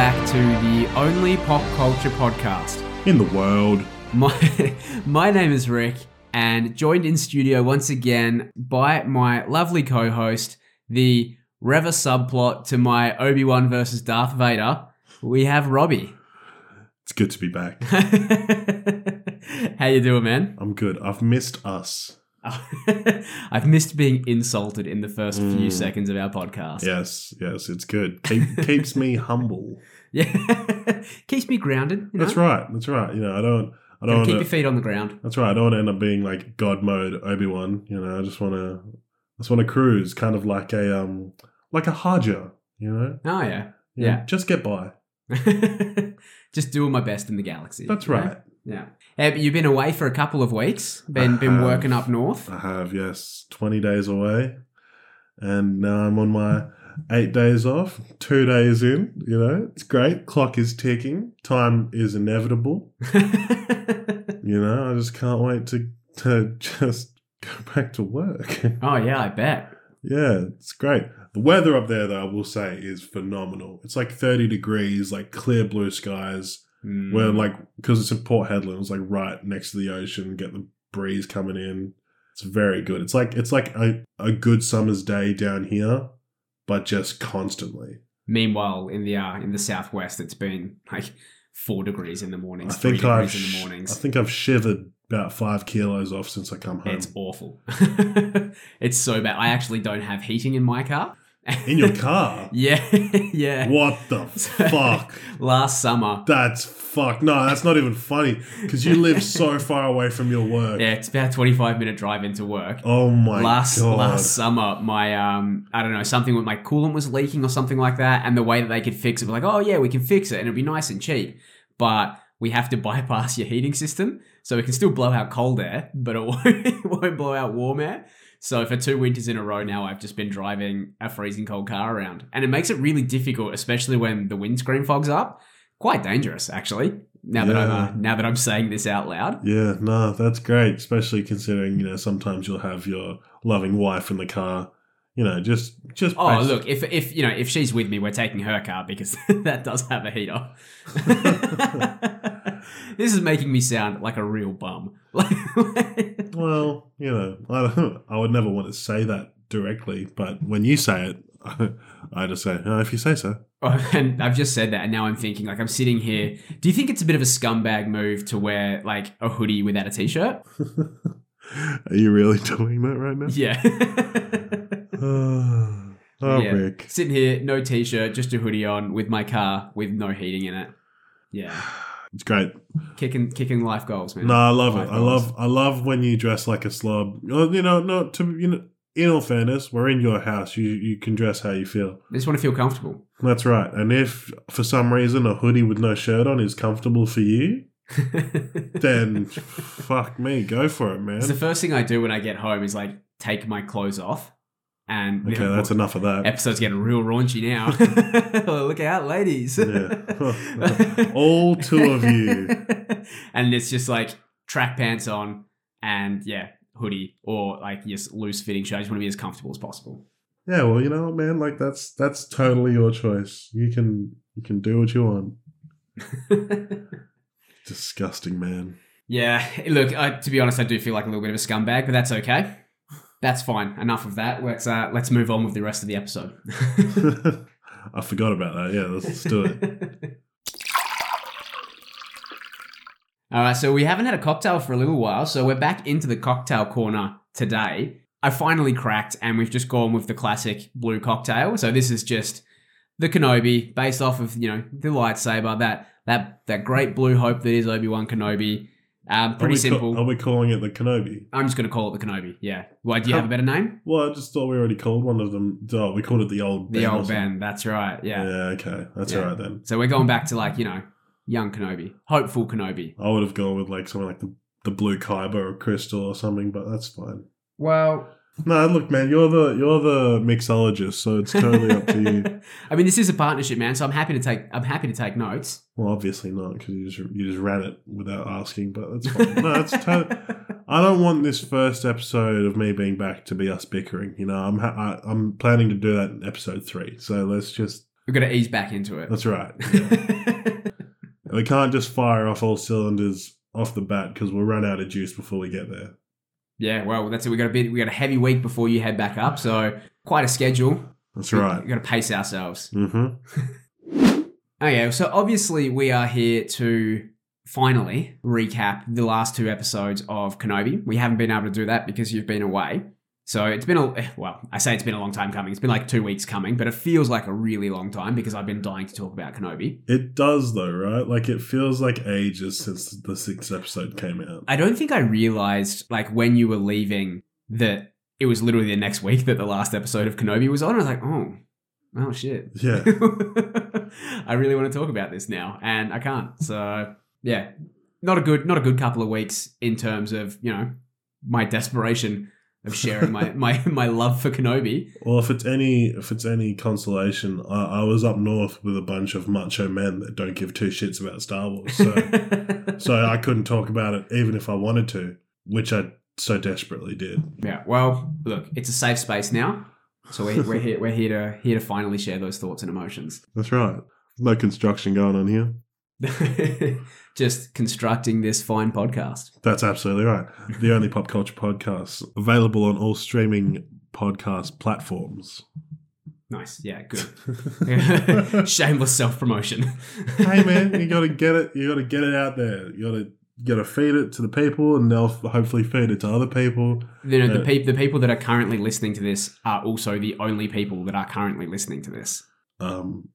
back to the only pop culture podcast. in the world. My my name is Rick, and joined in studio once again by my lovely co-host, the Reva subplot to my Obi Wan versus Darth Vader. We have Robbie. It's good to be back. How you doing, man? I'm good. I've missed us. I've missed being insulted in the first few Mm. seconds of our podcast. Yes, yes, it's good. Keep, keeps me humble. Yeah. Keeps me grounded. You know? That's right. That's right. You know, I don't. I don't. keep Wanna, your feet on the ground. that's right. I don't want to end up being like God mode Obi Wan. You know, I just want to. I just want to cruise, kind of like a um, like a Haja. You know. Oh yeah. You know, Yeah. Just get by. Just doing my best in the galaxy. That's right. know? right. Have you've been away for a couple of weeks? Been I been have. working up north? I have yes, twenty days away, and now I'm on my eight days off. Two days in. You know, it's great. Clock is ticking. Time is inevitable. You know, I just can't wait to to just go back to work. oh yeah, I bet. yeah, it's great. The weather up there, though, I will say, is phenomenal. It's like 30 degrees, like clear blue skies. Mm. Where, like, because it's in Port Hedland, it's like right next to the ocean, get the breeze coming in. It's very good. It's like it's like a, a good summer's day down here, but just constantly. Meanwhile, in the uh, in the southwest, it's been like four degrees in the mornings, I think I've in the mornings. I think I've shivered about five kilos off since I come home. It's awful. it's so bad. I actually don't have heating in my car. In your car. yeah, yeah. What the fuck? Last summer, That's fuck. No, that's not even funny because you live so far away from your work. yeah, it's about twenty five minute drive into work. Oh my last god. last summer, my um, I don't know, something with my coolant was leaking or something like that, and the way that they could fix it, were like, oh yeah, we can fix it, and it'll be nice and cheap, but we have to bypass your heating system, so it can still blow out cold air, but it won't, it won't blow out warm air. So for two winters in a row now, I've just been driving a freezing cold car around, and it makes it really difficult, especially when the windscreen fogs up. Quite dangerous, actually. Now that I'm uh, now that I'm saying this out loud. yeah, no, that's great. Especially considering you know sometimes you'll have your loving wife in the car. You know, just just. Oh, look, if if you know if she's with me, we're taking her car because that does have a heater. this is making me sound like a real bum. Well, you know, I I would never want to say that directly, but when you say it, I just say, oh, if you say so. Oh, and I've just said that, and now I'm thinking like I'm sitting here. Do you think it's a bit of a scumbag move to wear like a hoodie without a t-shirt? Are you really doing that right now? Yeah. Oh, oh, Yeah. Rick. Sitting here, no t-shirt, just a hoodie on with my car with no heating in it. Yeah, It's great. kicking kicking life goals, man. No, I love Life it. I love I love when you dress like a slob. You know, not to you know. In all fairness, we're in your house. You you can dress how you feel. I just want to feel comfortable. That's right. And if for some reason a hoodie with no shirt on is comfortable for you, then fuck me, go for it, man. It's the first thing I do when I get home is like take my clothes off. And Okay, know, that's enough of that. episode's getting real raunchy now. Look out, ladies. Yeah. All two of you. and it's just like track pants on and yeah, hoodie or like just loose fitting shirt. I just want to be as comfortable as possible. Yeah, well, you know what, man? Like that's that's totally your choice. You can you can do what you want. Disgusting, man. yeah, look, I, to be honest, I do feel like a little bit of a scumbag, but that's okay. That's fine. Enough of that. Let's uh, let's move on with the rest of the episode. I forgot about that. Yeah, let's, let's do it. All right, so we haven't had a cocktail for a little while, so we're back into the cocktail corner today. I finally cracked, and we've just gone with the classic blue cocktail. So this is just the Kenobi, based off of you know the lightsaber, that that that great blue hope that is Obi Wan Kenobi. Um, Are pretty ca- simple. are we calling it the Kenobi? I'm just gonna call it the Kenobi. Yeah. Why? Do you have a better name? Well, I just thought we already called one of them. Oh, we called it the old The Ben or old something. Ben. That's right. Yeah. Yeah, okay, that's Yeah. all right then. So we're going back to like you know young Kenobi, hopeful Kenobi. I would have gone with like something like the the blue kyber or crystal or something, but that's fine. Well, No, look, man, you're the you're the mixologist, so it's totally up to you. I mean, this is a partnership, man. So I'm happy to take. I'm happy to take notes. Well, obviously not because you just you just ran it without asking, but that's fine. No, that's totally. I don't want this first episode of me being back to be us bickering. You know, I'm ha- I, I'm planning to do that in episode three. So let's just We've got to ease back into it. That's right. we can't just fire off all cylinders off the bat because we'll run out of juice before we get there. Yeah, well, that's it. We got a bit. We got a heavy week before you head back up, so quite a schedule. That's right. We got to pace ourselves. Mm-hmm. Okay, so obviously we are here to finally recap the last two episodes of Kenobi. We haven't been able to do that because you've been away. So it's been a well, I say it's been a long time coming. It's been like two weeks coming, but it feels like a really long time because I've been dying to talk about Kenobi. It does though, right? Like it feels like ages since the sixth episode came out. I don't think I realized like when you were leaving that it was literally the next week that the last episode of Kenobi was on. I was like, oh, oh shit. Yeah. I really want to talk about this now, and I can't. So yeah, not a good, not a good couple of weeks in terms of you know my desperation of sharing my my my love for Kenobi. Well, if it's any if it's any consolation, I, I was up north with a bunch of macho men that don't give two shits about Star Wars, so so I couldn't talk about it even if I wanted to, which I so desperately did. yeah, well, look, it's a safe space now, so we're, we're here we're here to here to finally share those thoughts and emotions. That's right. No construction going on here. Just constructing this fine podcast. That's absolutely right. The only pop culture podcast available on all streaming podcast platforms. Nice, yeah, good. Shameless self promotion. hey man, you got to get it. You got to get it out there. You got to you got to feed it to the people, and they'll hopefully feed it to other people. You know, the, Uh, peop- the people that are currently listening to this are also the only people that are currently listening to this. Um,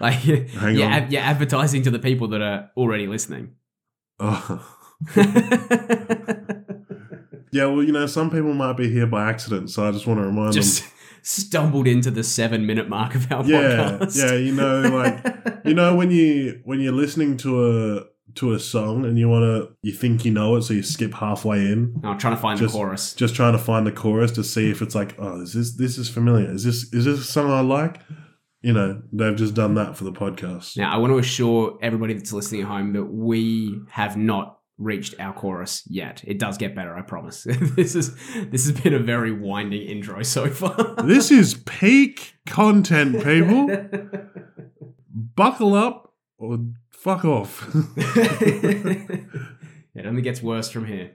Like, you're, ad- you're advertising to the people that are already listening. oh. Yeah, well, you know, some people might be here by accident, so I just want to remind them stumbled into the seven minute mark of our. Yeah, podcast. yeah, you know, like you know when you when you're listening to a to a song and you want to you think you know it, so you skip halfway in, I'm trying to find Just- the chorus. just trying to find the chorus to see if it's like, oh, is this this is familiar? Is this is this a song I like? You know, they've just done that for the podcast. Now, I want to assure everybody that's listening at home that we have not reached our chorus yet. It does get better, I promise. this is this has been a very winding intro so far. This is peak content, people. Buckle up or fuck off. it only gets worse from here.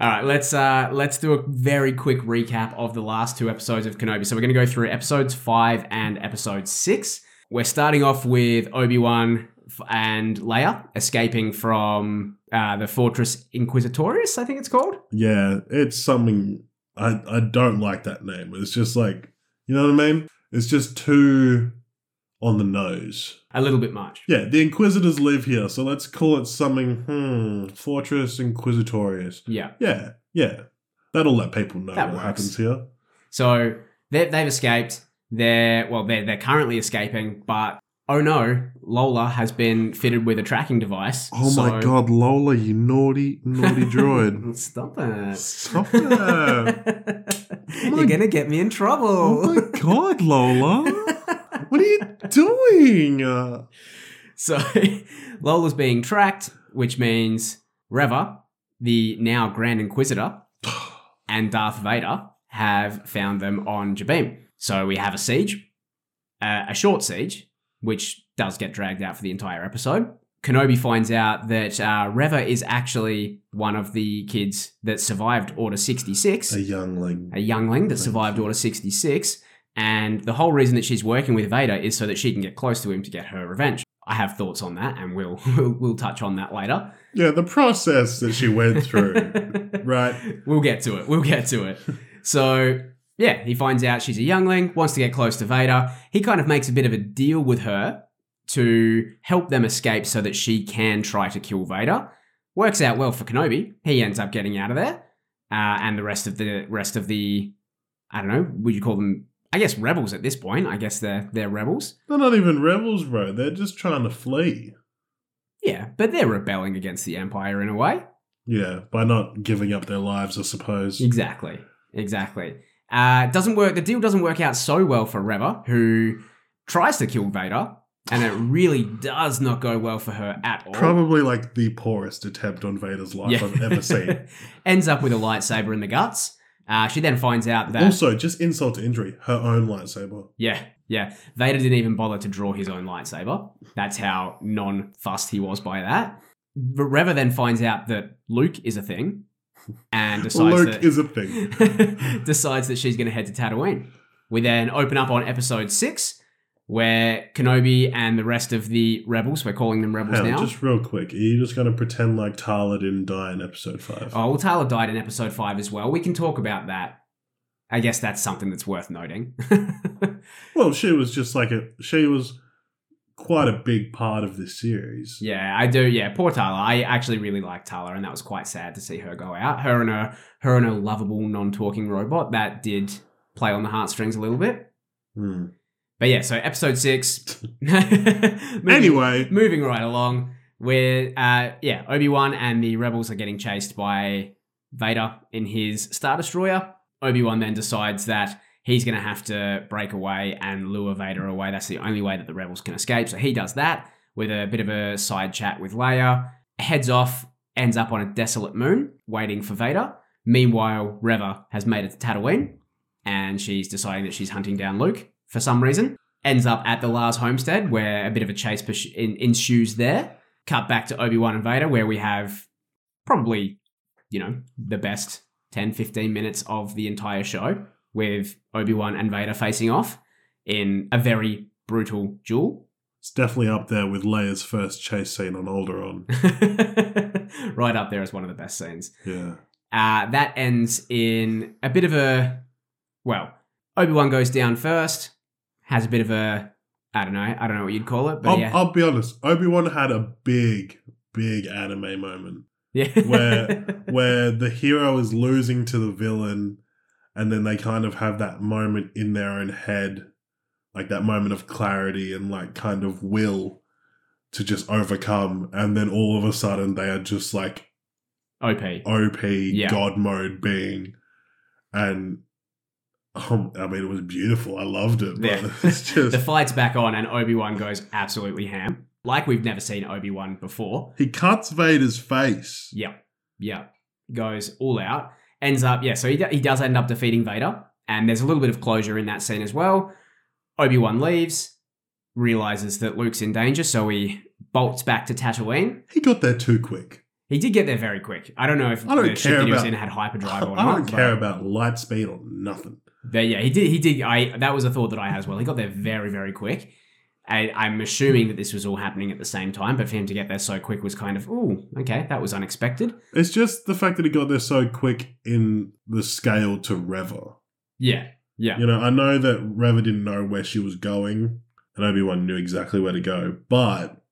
All right, let's uh let's do a very quick recap of the last two episodes of Kenobi. So we're going to go through episodes 5 and episode 6. We're starting off with Obi-Wan and Leia escaping from uh, the Fortress Inquisitorius, I think it's called. yeah, it's something I I don't like that name. It's just like you know what I mean? It's just too on the nose. A little bit much. Yeah, the Inquisitors live here, so let's call it something. Hmm, Fortress Inquisitorius. Yeah. Yeah, yeah, that'll let people know That what works. happens here. So they they've escaped. They're well, they're they're currently escaping, but oh no, Lola has been fitted with a tracking device. Oh my god, Lola, you naughty, naughty droid. Stop it. Stop it. You're gonna get me in trouble. Oh my god, Lola. What are you doing? Uh, so Lola's being tracked, which means Reva, the now Grand Inquisitor, and Darth Vader have found them on Jabiim. So we have a siege, uh, a short siege, which does get dragged out for the entire episode. Kenobi finds out that uh, Reva is actually one of the kids that survived Order 66 a youngling. a youngling that survived. Order 66. And the whole reason that she's working with Vader is so that she can get close to him to get her revenge. I have thoughts on that, and we'll we'll, we'll touch on that later. Yeah, the process that she went through. right. We'll get to it. We'll get to it. So yeah, he finds out she's a youngling, wants to get close to Vader. He kind of makes a bit of a deal with her to help them escape so that she can try to kill Vader. Works out well for Kenobi. He ends up getting out of there, uh, and the rest of the rest of the I don't know. Would you call them? I guess rebels at this point. I guess they're they're rebels. They're not even rebels, bro. They're just trying to flee. Yeah, but they're rebelling against the Empire in a way. Yeah, by not giving up their lives, I suppose. Exactly. Exactly. Uh, doesn't work. The deal doesn't work out so well for Reva, who tries to kill Vader, and it really does not go well for her at all. Probably like the poorest attempt on Vader's life I've ever seen. Ends up with a lightsaber in the guts, Uh, she then finds out that Also, just insult to injury, her own lightsaber. yeah, yeah, Vader didn't even bother to draw his own lightsaber. That's how non-fussed he was by that. But Reva then finds out that Luke is a thing, and decides Luke that is a thing. decides that she's going to head to Tatooine. We then open up on episode six, where Kenobi and the rest of the rebels, we're calling them rebels on, now. just real quick, are you just going to pretend like Tala didn't die in episode 5? Oh, well, Tala died in episode five as well. We can talk about that. I guess that's something that's worth noting. Well, she was just like a. She was quite a big part of this series. yeah, I do. Yeah, poor Tala. I actually really like Tala, and that was quite sad to see her go out. Her and her, her and a lovable non-talking robot that did play on the heartstrings a little bit. Hmm. But yeah, so episode six. moving, Anyway, moving right along, where uh, yeah, Obi Wan and the rebels are getting chased by Vader in his Star Destroyer. Obi Wan then decides that he's going to have to break away and lure Vader away. That's the only way that the rebels can escape. So he does that with a bit of a side chat with Leia. Heads off, ends up on a desolate moon, waiting for Vader. Meanwhile, Reva has made it to Tatooine, and she's deciding that she's hunting down Luke for some reason. Ends up at the Lars homestead, where a bit of a chase pers- in- ensues there. Cut back to Obi Wan and Vader, where we have probably, you know, the best 10, 15 minutes of the entire show, with Obi Wan and Vader facing off in a very brutal duel. it's definitely up there with Leia's first chase scene on Alderaan. right up there as one of the best scenes. Yeah. Uh, that ends in a bit of a well, Obi Wan goes down first, has a bit of a I don't know, I don't know what you'd call it, but I'll, yeah, I'll be honest. Obi Wan had a big, big anime moment yeah, where- where the hero is losing to the villain, and then they kind of have that moment in their own head, like that moment of clarity and like kind of will to just overcome, and then all of a sudden they are just like OP. OP Yeah. God mode being, and um, I mean it was beautiful. I loved it. But Yeah. it's just The fight's back on, and Obi Wan goes absolutely ham, like we've never seen Obi Wan before. he cuts Vader's face. Yep, yep, goes all out. Ends up, yeah. So he, he does end up defeating Vader, and there's a little bit of closure in that scene as well. Obi Wan leaves, realizes that Luke's in danger, so he bolts back to Tatooine. He got there too quick. He did get there very quick. I don't know if I don't the ship care that he was about- in had hyperdrive or I not. don't but- care about light speed or nothing. But yeah, he did. He did. I that was a thought that I had as well. He got there very, very quick. I, I'm assuming that this was all happening at the same time, but for him to get there so quick was kind of, ooh, okay, that was unexpected. It's just the fact that he got there so quick in the scale to Reva. Yeah, yeah, You know, I know that Reva didn't know where she was going, and Obi Wan knew exactly where to go, but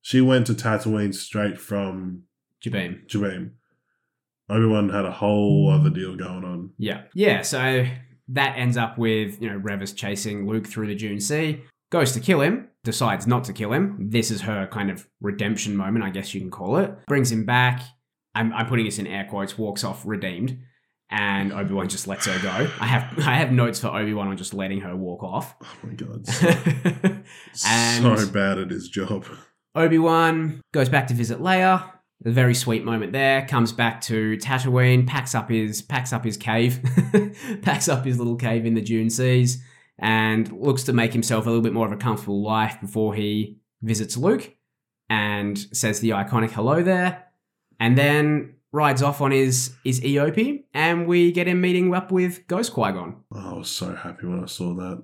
she went to Tatooine straight from Jabiim. Jabeem. Obi Wan had a whole other deal going on. Yeah, yeah. So that ends up with you know Reva's chasing Luke through the Dune Sea, goes to kill him, decides not to kill him. This is her kind of redemption moment, I guess you can call it. Brings him back. I'm, I'm putting this in air quotes. Walks off redeemed, and Obi Wan just lets her go. I have I have notes for Obi Wan on just letting her walk off. Oh my god. And- so bad at his job. Obi Wan goes back to visit Leia. A very sweet moment there. Comes back to Tatooine, packs up his packs up his cave, packs up his little cave in the Dune Seas, and looks to make himself a little bit more of a comfortable life before he visits Luke, and says the iconic hello there, and then rides off on his his eopie, and we get him meeting up with Ghost Qui Gon. Oh, I was so happy when I saw that.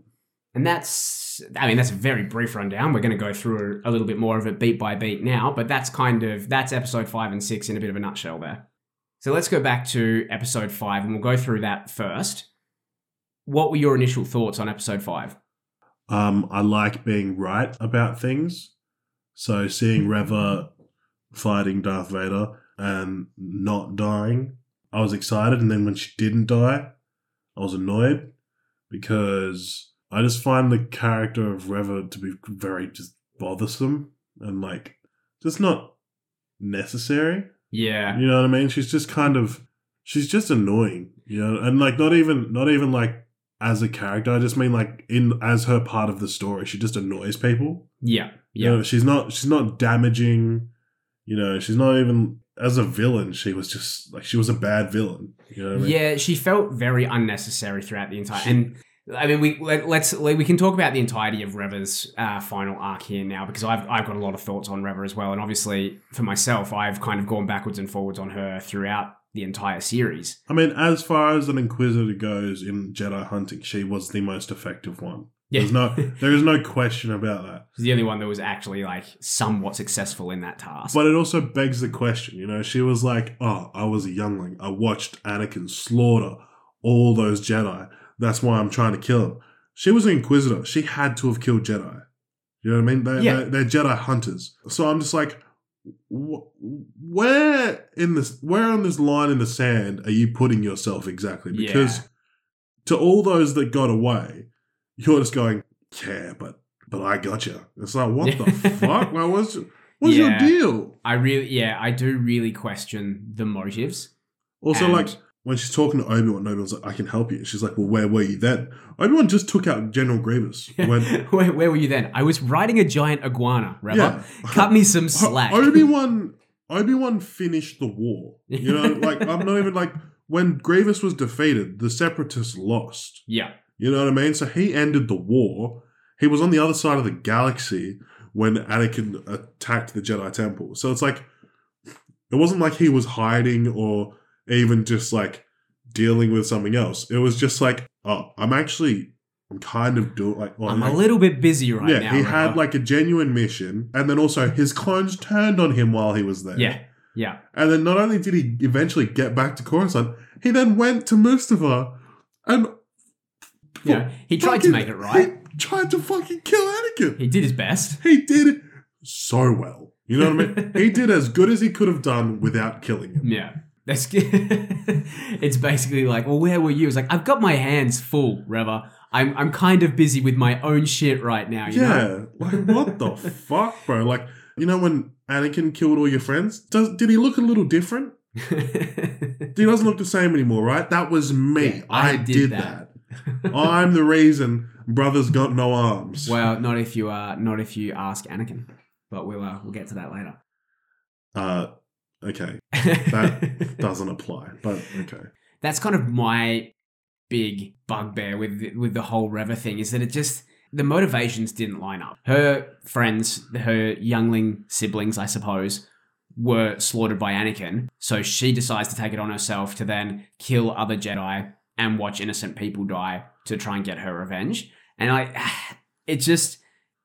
And that's, I mean, that's a very brief rundown. We're going to go through a little bit more of it beat by beat now, but that's kind of, that's episode five and six in a bit of a nutshell there. So let's go back to episode five and we'll go through that first. What were your initial thoughts on episode five? Um, I like being right about things. So seeing Reva fighting Darth Vader and not dying, I was excited. And then when she didn't die, I was annoyed because I just find the character of Reva to be very just bothersome and like just not necessary. Yeah. You know what I mean? She's just kind of she's just annoying, you know, and like not even not even like as a character. I just mean like in as her part of the story. She just annoys people. Yeah. You Yeah. know, she's not she's not damaging. You know, she's not even as a villain, she was just like she was a bad villain. You know what I mean? Yeah, she felt very unnecessary throughout the entire. She- and I mean, we let, let's let, we can talk about the entirety of Reva's uh, final arc here now because I've I've got a lot of thoughts on Reva as well, and obviously for myself, I've kind of gone backwards and forwards on her throughout the entire series. I mean, as far as an Inquisitor goes in Jedi hunting, she was the most effective one. Yeah, There's no, there is no question about that. She's the only one that was actually like somewhat successful in that task. But it also begs the question, you know, she was like, "Oh, I was a youngling. I watched Anakin slaughter all those Jedi. That's why I'm trying to kill him." She was an Inquisitor. She had to have killed Jedi. You know what I mean? They're, Yeah. they're, they're Jedi hunters. So I'm just like, wh- where in this, where on this line in the sand are you putting yourself exactly? Because Yeah. to all those that got away, you're just going, yeah, but but I got you. It's like, what the fuck? Like, what's what's Yeah. your deal? I really, yeah, I do really question the motives. Also, And- like when she's talking to Obi Wan, Obi Wan's like, "I can help you." She's like, "Well, where were you then?" Obi Wan just took out General Grievous. When where, where were you then? I was riding a giant iguana, yeah, Cut me some slack. Obi Wan, Obi Wan finished the war. You know, like I'm not even like when Grievous was defeated, the Separatists lost. yeah, You know what I mean? So he ended the war. He was on the other side of the galaxy when Anakin attacked the Jedi Temple. So it's like it wasn't like he was hiding or even just like dealing with something else. It was just like, oh, I'm actually, I'm kind of doing like, well, I'm a little bit busy right yeah. now. he Reva. had like a genuine mission, and then also his clones turned on him while he was there. yeah, yeah, And then not only did he eventually get back to Coruscant, he then went to Mustafar and yeah. He tried to make it right. He tried to fucking kill Anakin. He did his best. He did so well. You know what I mean? he did as good as he could have done without killing him. Yeah. That's it's basically like, well, where were you? It's like, I've got my hands full, Reva. I'm I'm kind of busy with my own shit right now, you know? Yeah, like what the fuck, bro? Like you know when Anakin killed all your friends, does did he look a little different? He doesn't look the same anymore, right? That was me. Yeah, I, I did, did that. I'm the reason brothers got no arms. well, not if you uh not if you ask Anakin. But we'll uh, we'll get to that later. uh, okay, That doesn't apply, but okay. that's kind of my big bugbear with with the whole Reva thing is that it just the motivations didn't line up. Her friends, her youngling siblings, I suppose, were slaughtered by Anakin, so she decides to take it on herself to then kill other Jedi and watch innocent people die to try and get her revenge. And I, it just,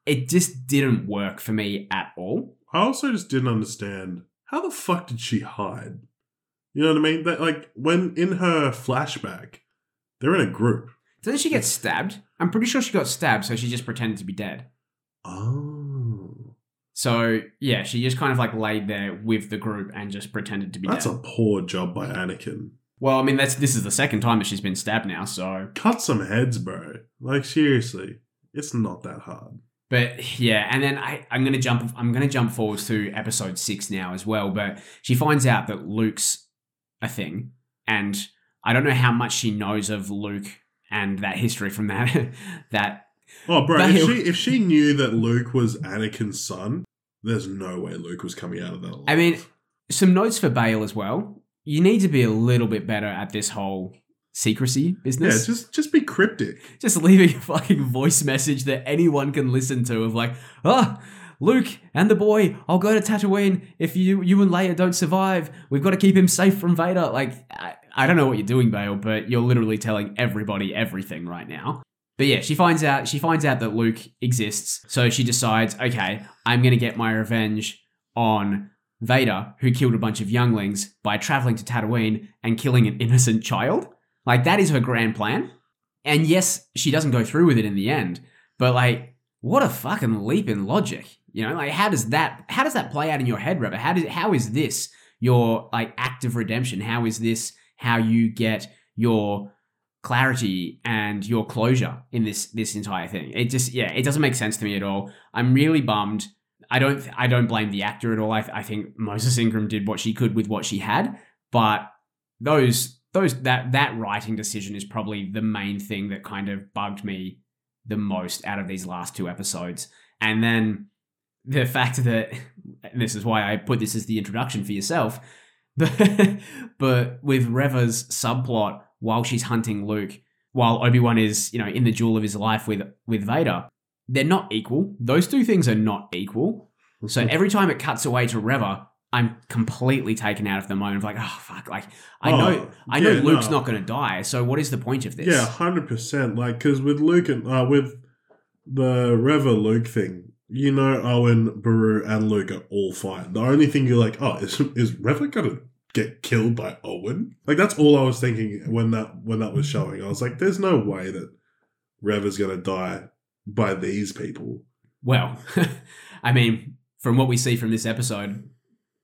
it just didn't work for me at all. I also just didn't understand how the fuck did she hide? You know what I mean? That like when in her flashback, they're in a group. Doesn't she get stabbed? I'm pretty sure she got stabbed, so she just pretended to be dead. Oh, So yeah, she just kind of like laid there with the group and just pretended to be dead. that's dead. a poor job by Anakin. well, I mean, that's this is the second time that she's been stabbed now. So, Cut some heads, bro. Like seriously, it's not that hard. But yeah, and then I I'm gonna jump I'm gonna jump forwards to episode six now as well. But she finds out that Luke's a thing, and I don't know how much she knows of Luke and that history from that that Oh, bro, if she if she knew that Luke was Anakin's son, there's no way Luke was coming out of that. Alive. I mean, some notes for Bail as well. You need to be a little bit better at this whole secrecy business. yeah, just just be cryptic. just leaving a fucking voice message that anyone can listen to of like, ah, Luke and the boy, I'll go to Tatooine if you you and Leia don't survive. We've got to keep him safe from Vader. Like, I, I don't know what you're doing, Bail, but you're literally telling everybody everything right now. But yeah, she finds out she finds out that Luke exists, so she decides, okay, I'm gonna get my revenge on Vader, who killed a bunch of younglings by traveling to Tatooine and killing an innocent child. Like that is her grand plan. And yes, she doesn't go through with it in the end, but like, what a fucking leap in logic. You know, like how does that how does that play out in your head, Reva? How does how is this your like act of redemption? How is this how you get your clarity and your closure in this this entire thing? It just yeah, it doesn't make sense to me at all. I'm really bummed. I don't I don't blame the actor at all. I, I think Moses Ingram did what she could with what she had, but those those that that writing decision is probably the main thing that kind of bugged me the most out of these last two episodes. And then the fact that this is why I put this as the introduction for yourself. But, but with Reva's subplot, while she's hunting Luke, while Obi Wan is, you know, in the jewel of his life with with Vader, they're not equal. Those two things are not equal. So every time it cuts away to Reva, I'm completely taken out of the moment of like, oh fuck, like I Oh, know, I know Luke's no. not going to die. So what is the point of this? Yeah, hundred percent. Like, because with Luke and uh, with the Reva Luke thing, you know, Owen, Beru, and Luke are all fine. The only thing you're like, oh, is is Reva gonna get killed by Owen? Like, that's all I was thinking when that when that was showing. I was like, there's no way that Reva's gonna die by these people. Well, I mean, from what we see from this episode,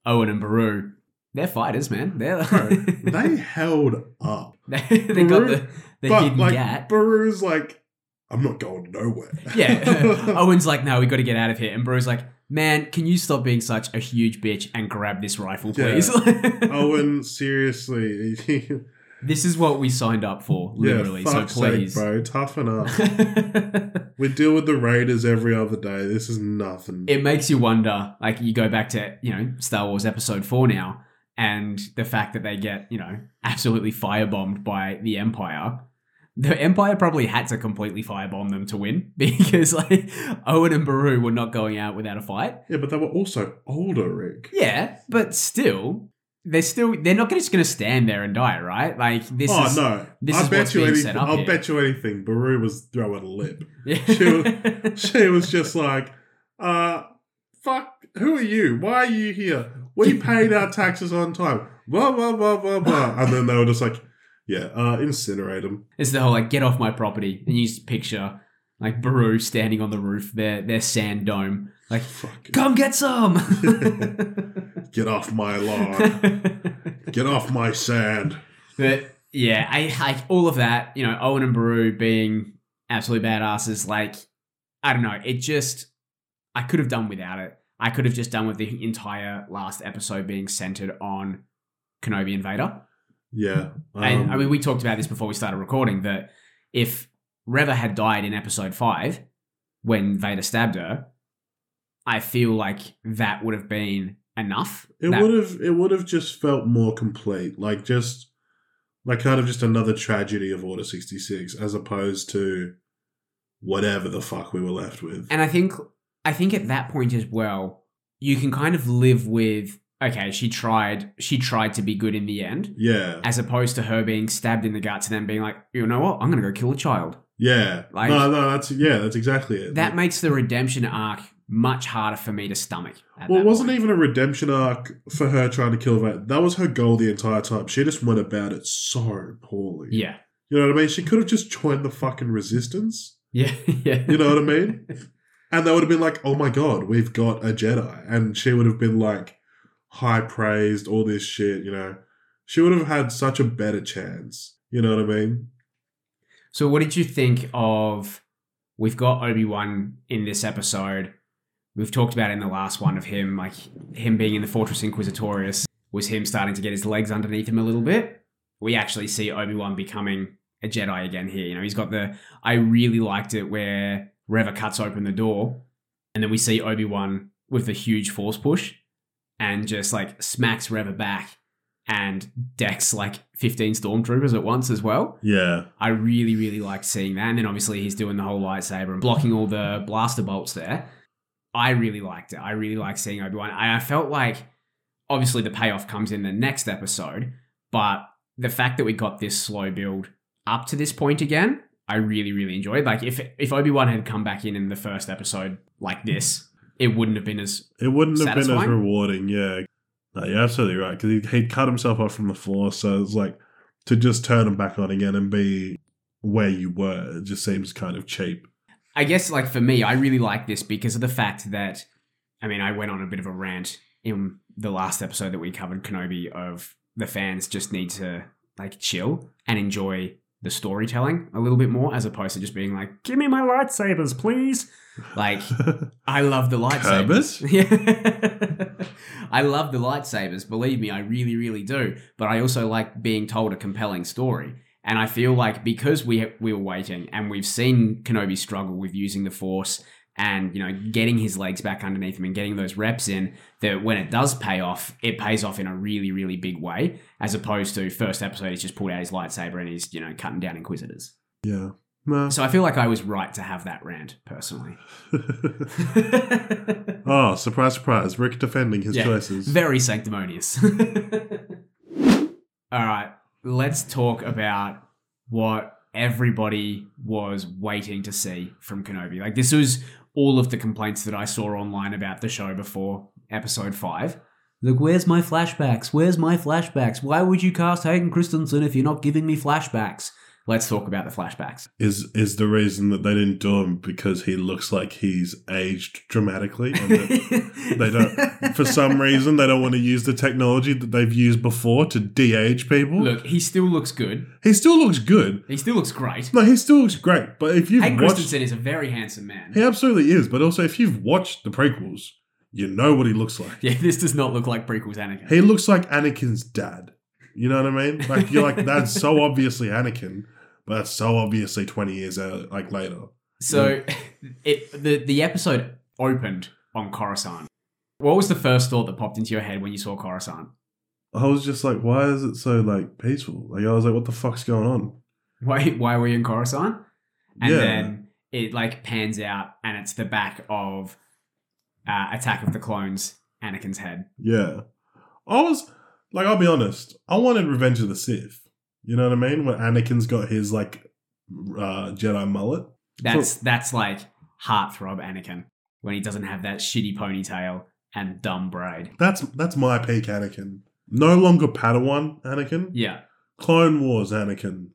Owen and Beru, they're fighters, man. They're they held up, they, they got the the but hidden like gat. Beru's like, I'm not going nowhere. Yeah, Owen's like, no, we got to get out of here, and Beru's like, man, can you stop being such a huge bitch and grab this rifle, Yeah. please? Owen, seriously. This is what we signed up for, literally. Yeah, so please. sake, bro, toughen up. we deal with the Raiders every other day. This is nothing. it makes you wonder like you go back to you know star wars episode 4 now and the fact that they get you know absolutely firebombed by the empire the empire probably had to completely firebomb them to win because like owen and beru were not going out without a fight yeah, but they were also older, Rick. yeah but still they're still they're not just going to stand there and die right like this oh is no! this I is bet you anything. I here. bet you anything. Beru was throwing a lip. yeah. She She was just like, "Uh, fuck. Who are you? Why are you here? We paid our taxes on time. Blah blah blah blah blah." And then they were just like, "Yeah, uh, incinerate them." It's the whole like get off my property, and you just picture like Beru standing on the roof, their their sand dome, like Fuck. come get some. Get off my lawn. Get off my sand. but yeah, I like all of that. You know, Owen and Beru being absolute badasses. Like I don't know, it just I could have done without it. I could have just done with the entire last episode being centered on Kenobi and Vader. Yeah. and I um, mean, we talked about this before we started recording that if Reva had died in episode five when Vader stabbed her, I feel like that would have been enough. It That- would have it would have just felt more complete, like just like kind of just another tragedy of Order sixty six, as opposed to whatever the fuck we were left with. And I think I think at that point as well, you can kind of live with okay, she tried she tried to be good in the end, yeah, as opposed to her being stabbed in the guts and then being like, you know what, I'm gonna go kill a child. Yeah. Like- no, no, that's yeah, that's exactly it. That Like, makes the redemption arc much harder for me to stomach. well, it wasn't point. even a redemption arc for her trying to kill Vader. That was her goal the entire time. She just went about it so poorly. Yeah. you know what I mean. She could have just joined the fucking resistance. Yeah. Yeah. You know what I mean? And they would have been like, oh my god, we've got a Jedi. And she would have been like high praised, all this shit, you know. She would have had such a better chance. You know what I mean? So, what did you think of? We've got Obi Wan in this episode. We've talked about in the last one of him, like him being in the Fortress Inquisitorius, was him starting to get his legs underneath him a little bit. We actually see Obi Wan becoming a Jedi again here. You know, he's got the. I really liked it where Reva cuts open the door, and then we see Obi Wan with the huge force push, and just like smacks Reva back, and decks like fifteen stormtroopers at once as well. Yeah. I really, really liked seeing that. And then obviously he's doing the whole lightsaber and blocking all the blaster bolts there. I really liked it. I really liked seeing Obi Wan. I felt like obviously the payoff comes in the next episode, but the fact that we got this slow build up to this point again, I really, really enjoyed. Like if if Obi Wan had come back in in the first episode like this, it wouldn't have been as It wouldn't have been as rewarding, yeah. No, you're absolutely right. Because he'd, he'd cut himself off from the floor. So it's like to just turn him back on again and be where you were, it just seems kind of cheap. I guess like for me, I really like this because of the fact that I mean, I went on a bit of a rant in the last episode that we covered Kenobi of the fans just need to like chill and enjoy the storytelling a little bit more as opposed to just being like, "Give me my lightsabers, please." Like I love the lightsabers. Yeah. I love the lightsabers, believe me, I really really do, but I also like being told a compelling story. And I feel like because we we were waiting and we've seen Kenobi struggle with using the Force and you know getting his legs back underneath him and getting those reps in that when it does pay off it pays off in a really really big way as opposed to first episode he's just pulled out his lightsaber and he's you know cutting down inquisitors Yeah. No. so i feel like i was right to have that rant personally oh, surprise, surprise. Rick defending his Yeah. choices. very sanctimonious all right let's talk about what everybody was waiting to see from kenobi like this was all of the complaints that i saw online about the show before episode 5 Look, where's my flashbacks? Where's my flashbacks? Why would you cast Hayden Christensen if you're not giving me flashbacks? Let's talk about the flashbacks. is is the reason that they didn't do him because he looks like he's aged dramatically and they don't for some reason they don't want to use the technology that they've used before to de-age people Look, he still looks good. he still looks good He still looks great. no he still looks great but if you've Hayden watched Christensen is a very handsome man. he absolutely is but also if you've watched the prequels you know what he looks like Yeah, this does not look like prequels Anakin. he looks like anakin's dad you know what i mean like you're like that's so obviously anakin but that's so obviously 20 years out, like later So it the the episode opened on Coruscant. What was the first thought that popped into your head when you saw Coruscant? I was just like, why is it so like peaceful? Like I was like, what the fuck's going on? Why why were we in Coruscant? And Yeah. then it like pans out and it's the back of uh, Attack of the Clones, Anakin's head. Yeah. I was like, I'll be honest, I wanted Revenge of the Sith. You know what I mean? When Anakin's got his like uh Jedi mullet. That's that's like heartthrob Anakin when he doesn't have that shitty ponytail and dumb braid. That's that's my peak Anakin. No longer Padawan Anakin. Yeah. Clone Wars Anakin.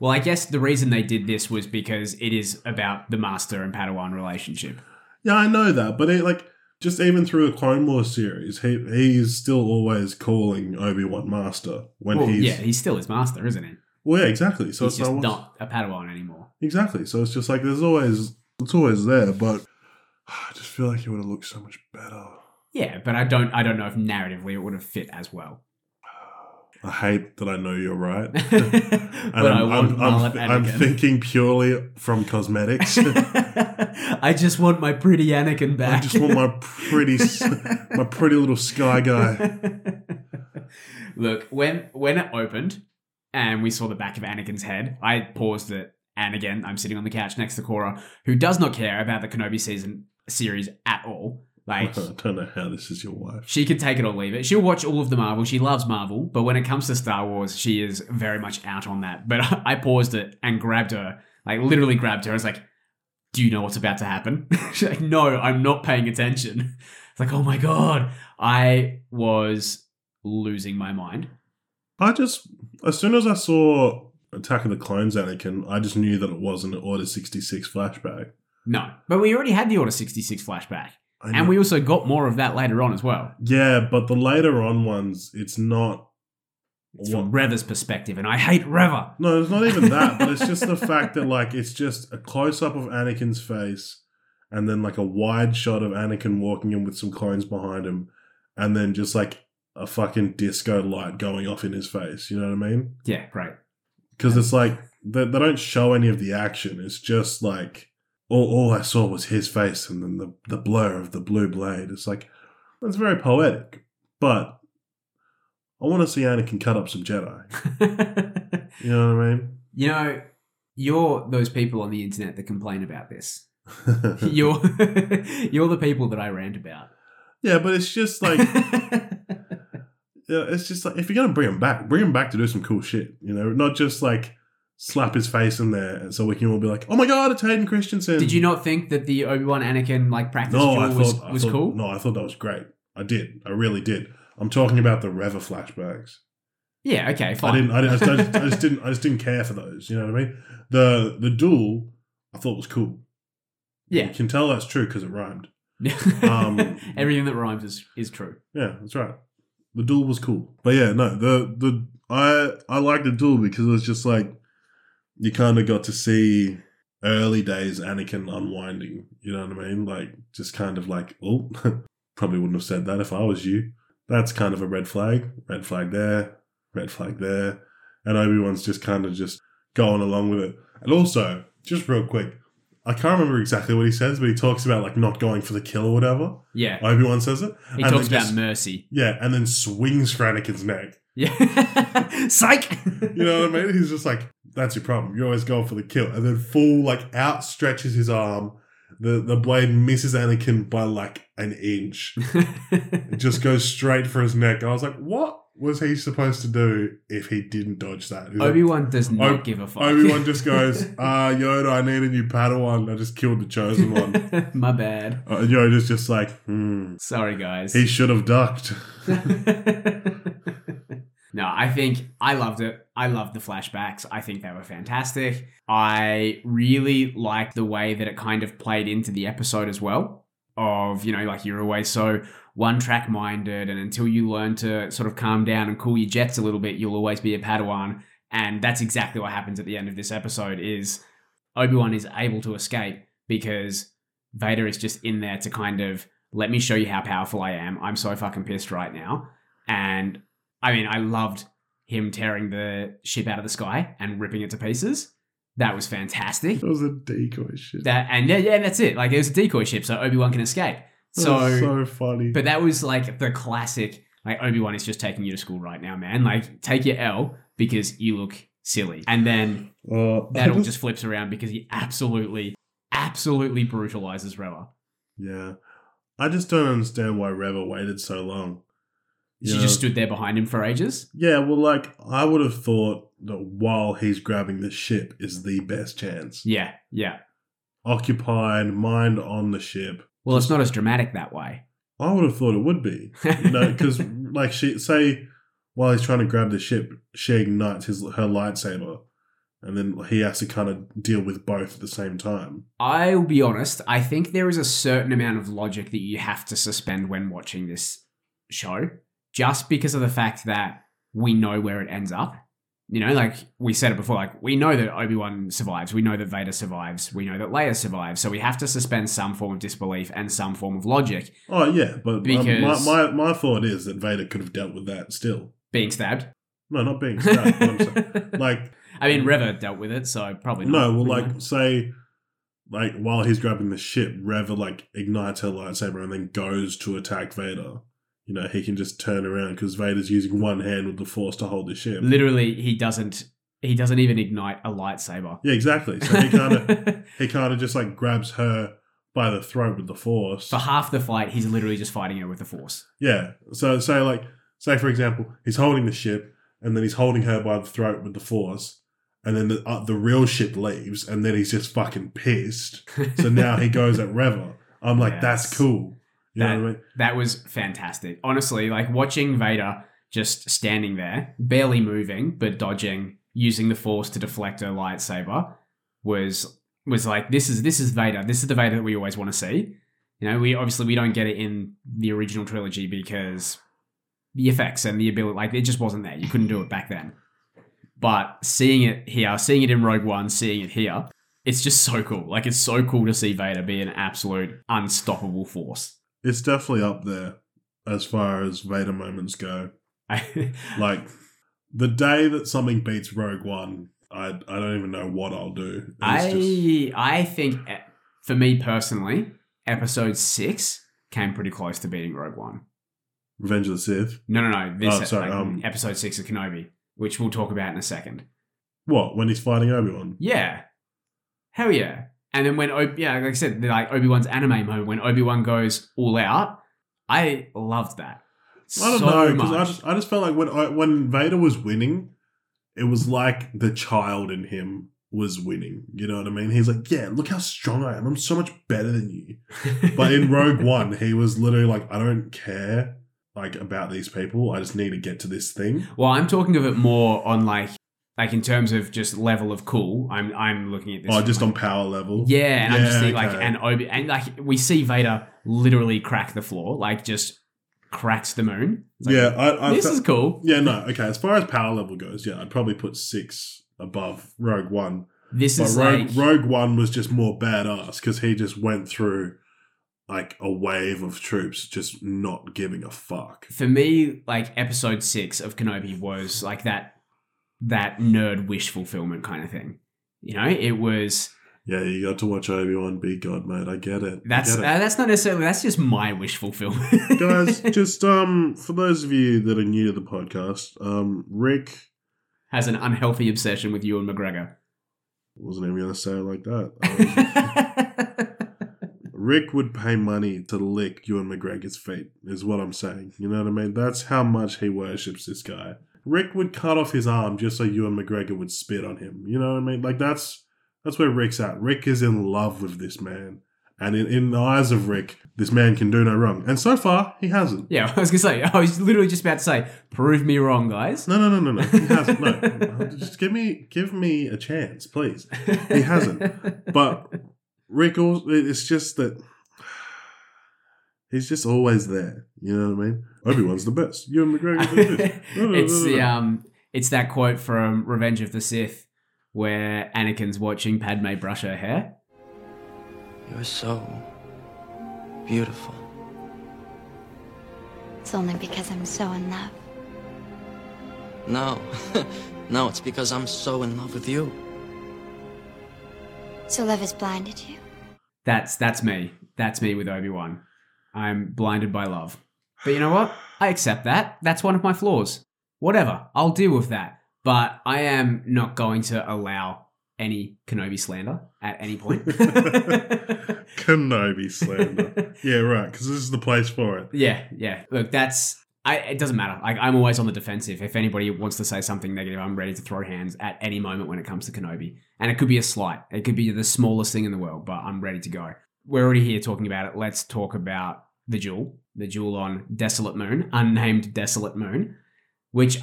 Well, I guess the reason they did this was because it is about the master and Padawan relationship. Yeah, I know that, but it like just even through the Clone Wars series, he he's still always calling Obi Wan Master when Well, he's yeah, he's still his master, isn't he? well, yeah, exactly. So he's it's just not, not a Padawan anymore. Exactly. So it's just like there's always it's always there, but I just feel like it would have looked so much better. Yeah, but I don't I don't know if narratively it would have fit as well. I hate that I know you're right. but And I I'm, want I'm, I'm, I'm thinking purely from cosmetics. I just want my pretty Anakin back. I just want my pretty, my pretty little sky guy. Look, when when it opened and we saw the back of Anakin's head, I paused it, and again, I'm sitting on the couch next to Cora, who does not care about the Kenobi season series at all. Like I don't know how this is your wife. she can take it or leave it. She'll watch all of the Marvel. She loves Marvel, but when it comes to Star Wars, she is very much out on that. But I paused it and grabbed her, like literally grabbed her. I was like, "Do you know what's about to happen?" She's like, "No, I'm not paying attention." It's like, "Oh my god!" I was losing my mind. I just, as soon as I saw Attack of the Clones Anakin, I just knew that it wasn't an Order 66 flashback. No, but we already had the Order sixty six flashback, I and we also got more of that later on as well. Yeah, but the later on ones, it's not. It's from Reva's perspective, and I hate Reva. No, it's not even that, but it's just the fact that like it's just a close up of Anakin's face, and then like a wide shot of Anakin walking in with some clones behind him, and then just like a fucking disco light going off in his face. You know what I mean? Yeah, great. Because it's like they, they don't show any of the action. It's just like all, all I saw was his face, and then the the blur of the blue blade. It's like that's very poetic, but I want to see Anakin cut up some Jedi. You know what I mean? You know, you're those people on the internet that complain about this. You're you're the people that I rant about. yeah, but it's just like yeah, it's just like if you're gonna bring him back, bring him back to do some cool shit. You know, not just like slap his face in there, and so we can all be like, "Oh my god, it's Hayden Christensen." Did you not think that the Obi Wan Anakin like practice No, duel I was, I was thought- cool? No, I thought that was great. I did. I really did. I'm talking about the Reva flashbacks. Yeah, okay, Fine. I didn't. I, didn't, I, just, I just didn't. I just didn't care for those. You know what I mean? The the duel I thought was cool. Yeah. You can tell that's true because it rhymed. Um, Everything that rhymes is, is true. Yeah, that's right. The duel was cool. But yeah, no, the the I I liked the duel because it was just like you kind of got to see early days Anakin unwinding. You know what I mean? Like just kind of like, oh, probably wouldn't have said that if I was you. That's kind of a red flag. Red flag there. Red flag there. And Obi Wan's just kind of just going along with it. And also, just real quick, I can't remember exactly what he says, but he talks about like not going for the kill or whatever. Yeah. Obi Wan says it. He and talks about just- mercy. Yeah, and then swings for Anakin's neck. Yeah. Psych. You know what I mean? He's just like, that's your problem. You're always going for the kill. And then full like outstretches his arm. The the blade misses Anakin by like an inch. It just goes straight for his neck. I was like, what was he supposed to do if he didn't dodge that? Obi Wan does not give a fuck. Obi Wan just goes, uh, Yoda, I need a new Padawan. I just killed the chosen one. My bad. Uh, Yoda's just like, hmm, Sorry, guys. he should have ducked. No, I think I loved it. I loved the flashbacks. I think they were fantastic. I really liked the way that it kind of played into the episode as well. Of, you know, like you're always so one track minded, and until you learn to sort of calm down and cool your jets a little bit, you'll always be a Padawan. And that's exactly what happens at the end of this episode is Obi-Wan is able to escape because Vader is just in there to kind of let me show you how powerful I am. I'm so fucking pissed right now. And I mean, I loved him tearing the ship out of the sky and ripping it to pieces. That was fantastic. That was a decoy ship. That and yeah, yeah, that's it. Like it was a decoy ship, so Obi Wan can escape. So, so funny. but that was like the classic. Like Obi Wan is just taking you to school right now, man. Like take your L because you look silly, and then Uh, that all just flips around because he absolutely, absolutely brutalizes Reva. yeah. I just don't understand why Reva waited so long. She You just stood there behind him for ages. Yeah, well, like I would have thought that while he's grabbing the ship is the best chance. Yeah, yeah. Occupied, mind on the ship. Well, it's not as dramatic that way. I would have thought it would be. You know, because like she say while he's trying to grab the ship, she ignites his her lightsaber, and then he has to kind of deal with both at the same time. I'll be honest, I think there is a certain amount of logic that you have to suspend when watching this show, just because of the fact that we know where it ends up. You know, like we said it before, like we know that Obi Wan survives, we know that Vader survives, we know that Leia survives, so we have to suspend some form of disbelief and some form of logic. Oh yeah, but um, Because- my, my my thought is that Vader could have dealt with that still. Being stabbed. No, not being stabbed. Like I mean, Reva dealt with it, so probably not. no, well, like know? say, like while he's grabbing the ship, Reva like ignites her lightsaber and then goes to attack Vader. You know, he can just turn around because Vader's using one hand with the Force to hold the ship. literally, he doesn't. He doesn't even ignite a lightsaber. Yeah, exactly. So he kind of he kind of just like grabs her by the throat with the Force. For half the fight, he's literally just fighting her with the Force. Yeah. So say like say for example, he's holding the ship and then he's holding her by the throat with the Force. And then the, uh, the real ship leaves, and then he's just fucking pissed. So now he goes at Reva. I'm like, that's cool. You That- I mean? That was fantastic. Honestly, like watching Vader just standing there, barely moving, but dodging, using the force to deflect her lightsaber was was like this is this is Vader. This is the Vader that we always want to see. You know, we obviously we don't get it in the original trilogy because the effects and the ability like it just wasn't there. You couldn't do it back then. But seeing it here, seeing it in Rogue One, seeing it here, it's just so cool. Like it's so cool to see Vader be an absolute unstoppable force. It's definitely up there as far as Vader moments go. Like the day that something beats Rogue One, I I don't even know what I'll do. It's I just- I think eh, for me personally, episode six came pretty close to beating Rogue One. Revenge of the Sith. No, no, no. This Oh, sorry, like, um, episode six of Kenobi, which we'll talk about in a second. What when he's fighting Obi Wan? Yeah, hell yeah. And then when Ob- yeah, like I said, the, like Obi Wan's anime moment when Obi Wan goes all out, I loved that. I don't so know because I just I just felt like when I, when Vader was winning, it was like the child in him was winning. You know what I mean? He's like, yeah, look how strong I am. I'm so much better than you. But in Rogue One, he was literally like, I don't care like about these people. I just need to get to this thing. Well, I'm talking of it more on like like in terms of just level of cool. I'm I'm looking at this. Oh, just like, on power level. Yeah, and I'm just Yeah, seeing like okay. and Obi and like we see Vader literally crack the floor, like just cracks the moon. Like, yeah. I, I this is cool. yeah. No, okay. As far as power level goes, yeah, I'd probably put six above Rogue One. This But is Rogue, like Rogue One was just more badass because he just went through like a wave of troops just not giving a fuck. for me, like episode six of Kenobi was like that that nerd wish fulfillment kind of thing. You know, it was Yeah, you got to watch Obi Wan be God, mate. I get it. That's get uh, that's not necessarily that's just my wish fulfillment. guys. Just um, for those of you that are new to the podcast, um, Rick has an unhealthy obsession with Ewan McGregor. wasn't even gonna say it like that. Um, Rick would pay money to lick Ewan McGregor's feet, is what I'm saying. You know what I mean? That's how much he worships this guy. Rick would cut off his arm just so Ewan McGregor would spit on him. You know what I mean? Like that's that's where Rick's at. Rick is in love with this man. And in, in the eyes of Rick, this man can do no wrong. And so far, he hasn't. yeah, I was gonna say. I was literally just about to say, prove me wrong, guys. No, no, no, no, no. He hasn't. No. Just give me give me a chance, please. He hasn't. But Rick, al- it's just that he's just always there. You know what I mean? Obi Wan's the best. Ewan McGregor did this. No, no, it's no, no, the um, it's that quote from Revenge of the Sith, where Anakin's watching Padme brush her hair. You're so beautiful. It's only because I'm so in love. No, no, it's because I'm so in love with you. So love has blinded you. That's that's me. That's me with Obi Wan. I'm blinded by love. But you know what? I accept that. That's one of my flaws. Whatever. I'll deal with that. But I am not going to allow any Kenobi slander at any point. Kenobi slander. yeah, right. Because this is the place for it. Yeah, yeah. Look, that's I. It doesn't matter. Like I'm always on the defensive. If anybody wants to say something negative, I'm ready to throw hands at any moment when it comes to Kenobi. And it could be a slight. It could be the smallest thing in the world, but I'm ready to go. We're already here talking about it. Let's talk about the jewel, the jewel on Desolate Moon, unnamed Desolate Moon, which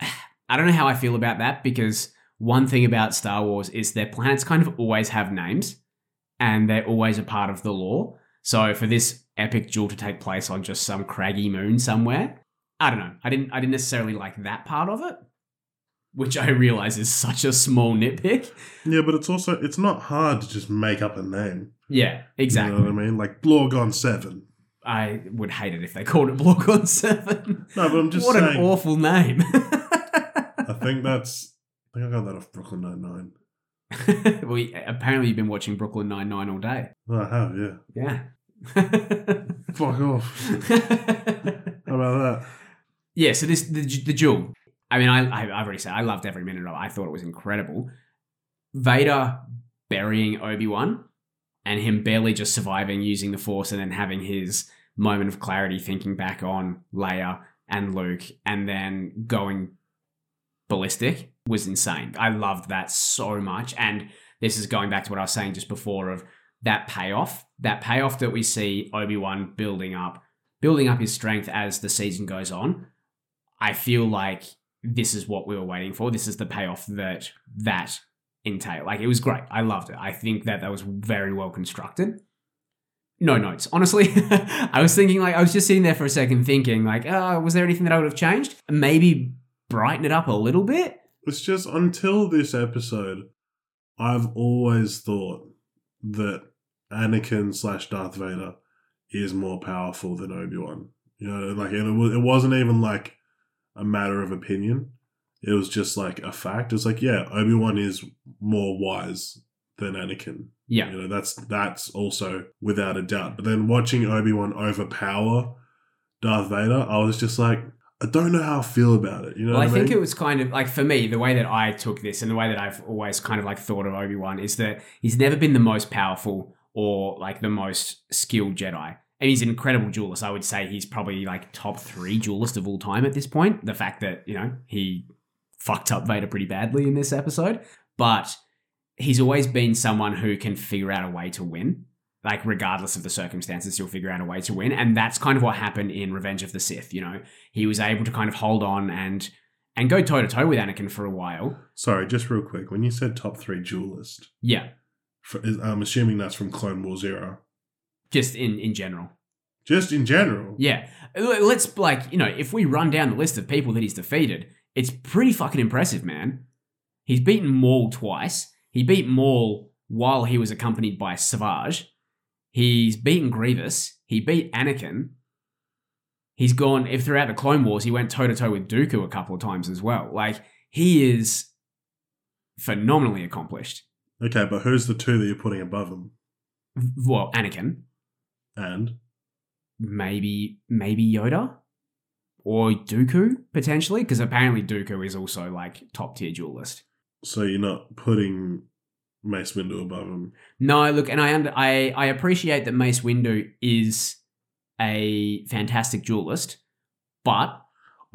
I don't know how I feel about that because one thing about Star Wars is their planets kind of always have names and they're always a part of the lore. So for this epic duel to take place on just some craggy moon somewhere, I don't know. I didn't I didn't necessarily like that part of it, which I realize is such a small nitpick. Yeah, but it's also it's not hard to just make up a name. Yeah, exactly. You know what I mean? Like Blorgon Seven. I would hate it if they called it Blorgon 7. No, but I'm just what saying. an awful name. I think that's. I think I got that off Brooklyn Nine Nine. well, apparently you've been watching Brooklyn Nine-Nine all day. I have, yeah. Yeah. Fuck off. How about that? yeah, so this the, the duel. I mean, I, I I've already said I loved every minute of it. I thought it was incredible. Vader burying Obi Wan, and him barely just surviving using the Force, and then having his moment of clarity, thinking back on Leia and Luke, and then going ballistic was insane. I loved that so much, and this is going back to what I was saying just before of that payoff, that payoff that we see Obi Wan building up, building up his strength as the season goes on. I feel like this is what we were waiting for. This is the payoff that that entail. Like it was great. I loved it. I think that that was very well constructed. No notes. Honestly, I was thinking like I was just sitting there for a second thinking like, oh, was there anything that I would have changed? Maybe brighten it up a little bit. It's just until this episode, I've always thought that Anakin slash Darth Vader is more powerful than Obi Wan. You know, like it, it wasn't even like a matter of opinion. It was just like a fact. It's like, yeah, Obi Wan is more wise than Anakin. Yeah. You know, that's that's also without a doubt. But then watching Obi Wan overpower Darth Vader, I was just like, I don't know how I feel about it. You know, Well, I think mean? it was kind of like for me, the way that I took this and the way that I've always kind of like thought of Obi Wan is that he's never been the most powerful or like the most skilled Jedi. And he's an incredible duelist. I would say he's probably like top three duelist of all time at this point. The fact that, you know, he fucked up Vader pretty badly in this episode. But he's always been someone who can figure out a way to win. Like, regardless of the circumstances, he'll figure out a way to win. And that's kind of what happened in Revenge of the Sith, you know? He was able to kind of hold on and and go toe to toe with Anakin for a while. Sorry, just real quick. When you said top three duelist, Yeah, for, I'm assuming that's from Clone Wars era. Just in in general. Just in general. Yeah, let's like you know if we run down the list of people that he's defeated, it's pretty fucking impressive, man. He's beaten Maul twice. He beat Maul while he was accompanied by Savage. He's beaten Grievous. He beat Anakin. He's gone if throughout the Clone Wars he went toe to toe with Dooku a couple of times as well. Like he is phenomenally accomplished. Okay, but who's the two that you're putting above him? Well, Anakin, And maybe maybe Yoda, or Dooku potentially, because apparently Dooku is also like top tier duelist. so you're not putting Mace Windu above him. No, look, and I under, I I appreciate that Mace Windu is a fantastic duelist, but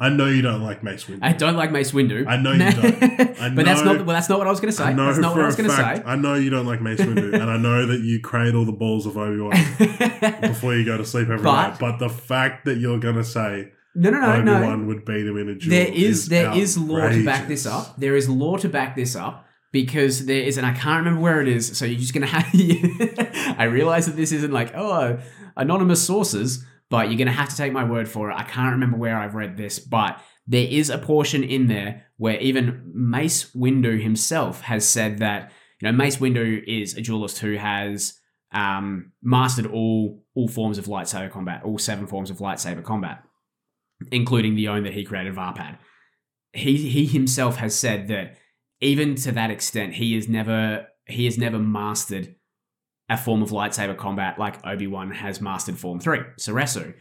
I know you don't like Mace Windu. I don't like Mace Windu. I know you don't. But that's not well. That's not what I was going to say. I know That's not for what I was going to say. I know you don't like Mace Windu, and I know that you cradle the balls of Obi Wan before you go to sleep every But- night. But the fact that you're gonna say no, no, no, Obi no. Wan would beat him in a duel, There is there is lore to back this up. There is lore to back this up because there is, and I can't remember where it is. So you're just gonna have. I realize that this isn't like oh anonymous sources, but you're gonna have to take my word for it. I can't remember where I've read this, but there is a portion in there where even Mace Windu himself has said that you know Mace Windu is a duelist who has um, mastered all all forms of lightsaber combat, all seven forms of lightsaber combat, including the own that he created, Vaapad. He he himself has said that even to that extent, he has never he has never mastered a form of lightsaber combat like Obi Wan has mastered Form Three, Soresu.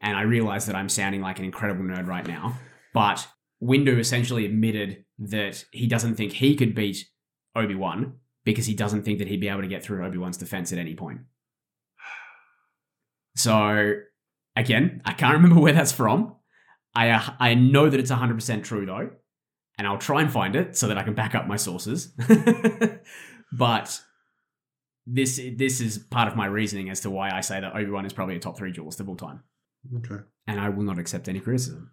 And I realize that I'm sounding like an incredible nerd right now, but Windu essentially admitted that he doesn't think he could beat Obi Wan because he doesn't think that he'd be able to get through Obi Wan's defense at any point. So, again, I can't remember where that's from. I uh, I know that it's 100% true though, and I'll try and find it so that I can back up my sources. but this this is part of my reasoning as to why I say that Obi Wan is probably a top three duelist of all time, Okay. and I will not accept any criticism.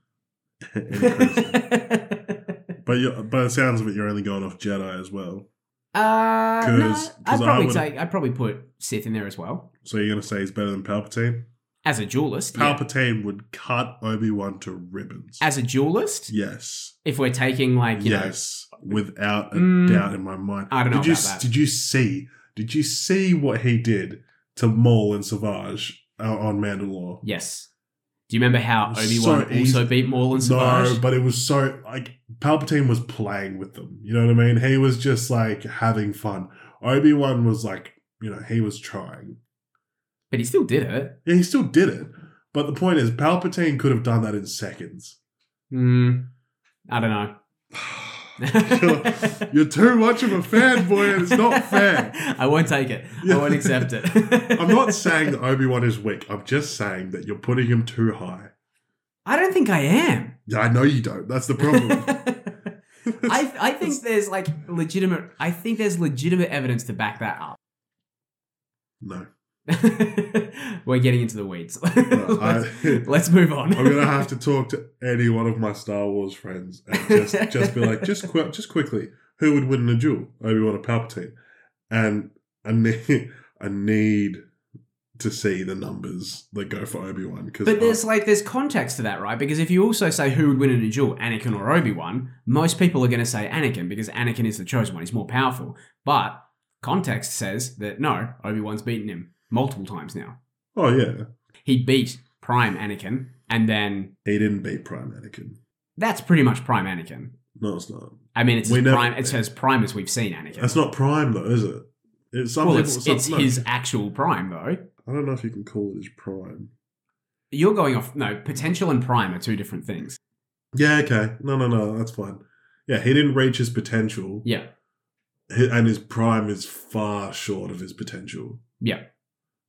Any criticism. but you but it sounds of it, you're only going off Jedi as well. Uh, no, 'Cause- I'd probably would- take. I'd probably put Sith in there as well So you're gonna say he's better than Palpatine? as a duelist. yeah. Palpatine would cut Obi Wan to ribbons. As a duelist, yes. if we're taking like you yes, without a Mm, doubt in my mind. I don't know Did you that. did you see? Did you see what he did to Maul and Savage uh, on Mandalore? yes. Do you remember how Obi Wan so also beat Maul and Savage? No, but it was so like Palpatine was playing with them. You know what I mean? He was just like having fun. Obi Wan was like, you know, he was trying. but he still did it. Yeah, he still did it. But the point is, Palpatine could have done that in seconds. Hmm. I don't know. you're, you're too much of a fanboy, and it's not fair. I won't take it. I won't accept it. I'm not saying that Obi Wan is weak. I'm just saying that you're putting him too high. I don't think I am. Yeah, I know you don't. That's the problem. I I think there's like legitimate. I think there's legitimate evidence to back that up. no. We're getting into the weeds. Let's, let's move on. I'm gonna have to talk to any one of my Star Wars friends and just just be like, just qu- just quickly, who would win in a duel, Obi Wan or Palpatine? And I need I need to see the numbers that go for Obi Wan because But there's like there's context to that, right? Because if you also say who would win in a duel, Anakin or Obi Wan, most people are going to say Anakin because Anakin is the chosen one. He's more powerful. But context says that no, Obi Wan's beaten him multiple times now. oh yeah, He beat Prime Anakin, and then he didn't beat Prime Anakin. that's pretty much Prime Anakin. No, it's not. I mean, it's as never- prime. It's as prime as we've seen Anakin. That's not Prime though, is it? It's some well, people- it's some- it's no. his actual prime though. I don't know if you can call it his Prime. You're going off. No, potential and prime are two different things. Yeah, okay. No, no, no, that's fine. Yeah, he didn't reach his potential, Yeah, and his prime is far short of his potential. yeah,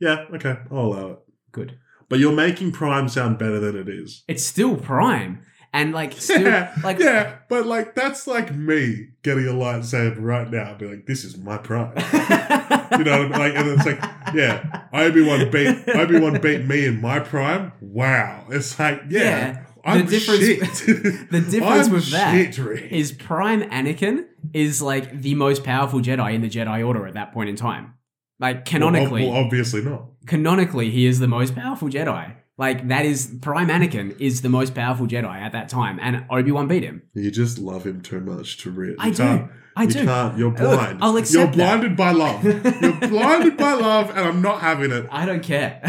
Yeah, okay, I'll allow it. good. But you're making prime sound better than it is. It's still prime, and like still yeah, like yeah, but like that's like me getting a lightsaber right now. and Be like, this is my prime. you know, what I mean? like, and it's like, yeah, Obi Wan beat Obi Wan beat me in my prime. Wow, it's like, yeah, Yeah, I'm the difference- shit. the difference I'm with that shit, is Prime Anakin is like the most powerful Jedi in the Jedi Order at that point in time. Like canonically, well, well, obviously not. canonically, he is the most powerful Jedi. Like that is Prime Anakin is the most powerful Jedi at that time, and Obi Wan beat him. You just love him too much to read. I do. I you do. Can't, you're Look, blind. I'll accept You're accept that. blinded by love. You're blinded by love, and I'm not having it. I don't care.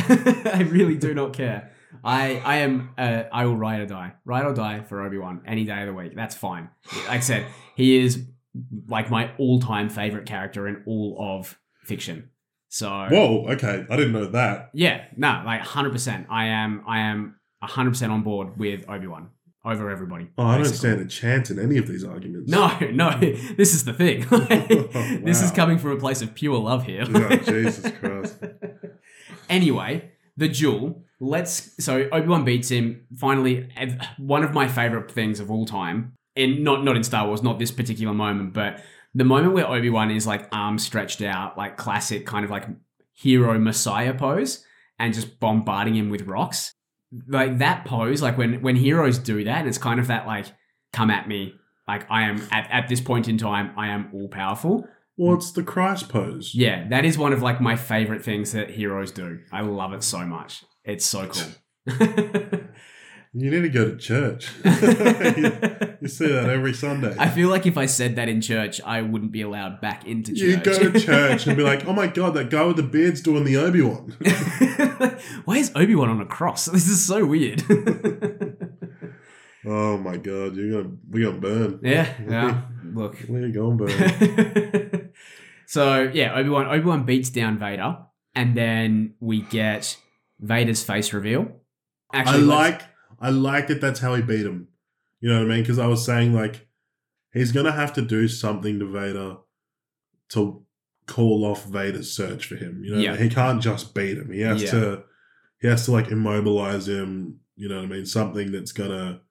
I really do not care. I I am uh, I will ride or die, ride or die for Obi Wan any day of the week. That's fine. Like I said, he is like my all-time favorite character in all of fiction. So Whoa, okay, I didn't know that. yeah, no, like hundred percent. I am I am hundred percent on board with Obi Wan over everybody. Oh, I don't basically. stand a chance in any of these arguments. No, no, this is the thing. This is coming from a place of pure love here. Oh, Jesus Christ. anyway, the duel. Let's. So Obi Wan beats him. Finally, one of my favorite things of all time. In not not in Star Wars, not this particular moment, but the moment where Obi Wan is like arms stretched out, like classic kind of like hero messiah pose, and just bombarding him with rocks. Like that pose, like when when heroes do that, it's kind of that like come at me. Like I am at, at this point in time, I am all powerful. Well, it's the Christ pose. Yeah, that is one of like my favorite things that heroes do. I love it so much. It's so cool. You need to go to church. you, you see that every Sunday. I feel like if I said that in church, I wouldn't be allowed back into church. you go to church and be like, oh my god, that guy with the beard's doing the Obi Wan. Why is Obi Wan on a cross? This is so weird. oh my god, you're gonna we're gonna burn. yeah, yeah. Look. We're gonna burn. so yeah, Obi Wan Obi Wan beats down Vader, and then we get Vader's face reveal. Actually, let's- like I like that that's how he beat him. You know what I mean? Because I was saying like he's gonna have to do something to Vader to call off Vader's search for him. You know, Yeah. he can't just beat him. He has Yeah. to he has to like immobilize him. You know what I mean? Something that's gonna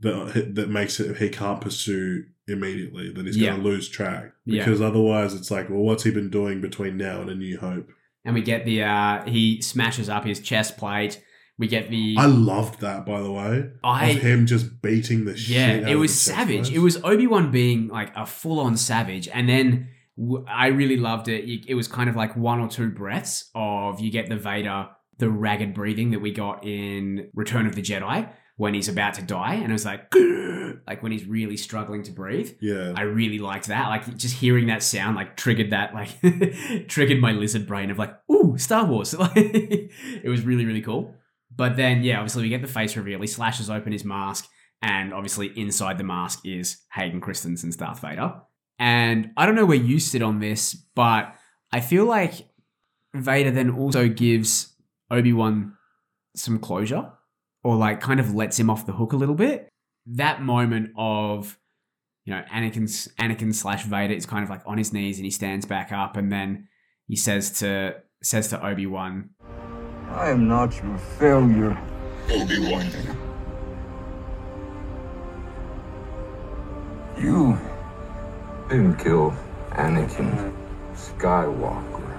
that that makes it he can't pursue immediately. That he's Yeah. gonna lose track because otherwise it's like, well, what's he been doing between now and A New Hope? and we get the uh he smashes up his chest plate. We get the I loved that, by the way. I- of him just beating the shit. Yeah, it was savage. It was Obi Wan being like a full on savage, and then w- I really loved it. It was kind of like one or two breaths of you get the Vader, the ragged breathing that we got in Return of the Jedi when he's about to die, and it was like, like when he's really struggling to breathe. Yeah. I really liked that. Like just hearing that sound, like triggered that, like triggered my lizard brain of like, ooh, Star Wars. It was really really cool. But then, yeah, obviously we get the face reveal. He slashes open his mask, and obviously inside the mask is Hayden Christensen's Darth Vader. And I don't know where you sit on this, but I feel like Vader then also gives Obi Wan some closure, or like kind of lets him off the hook a little bit. That moment of you know, Anakin's Anakin slash Vader is kind of like on his knees and he stands back up and then he says to says to Obi Wan, I am not your failure. Obi-Wan. You didn't kill Anakin Skywalker.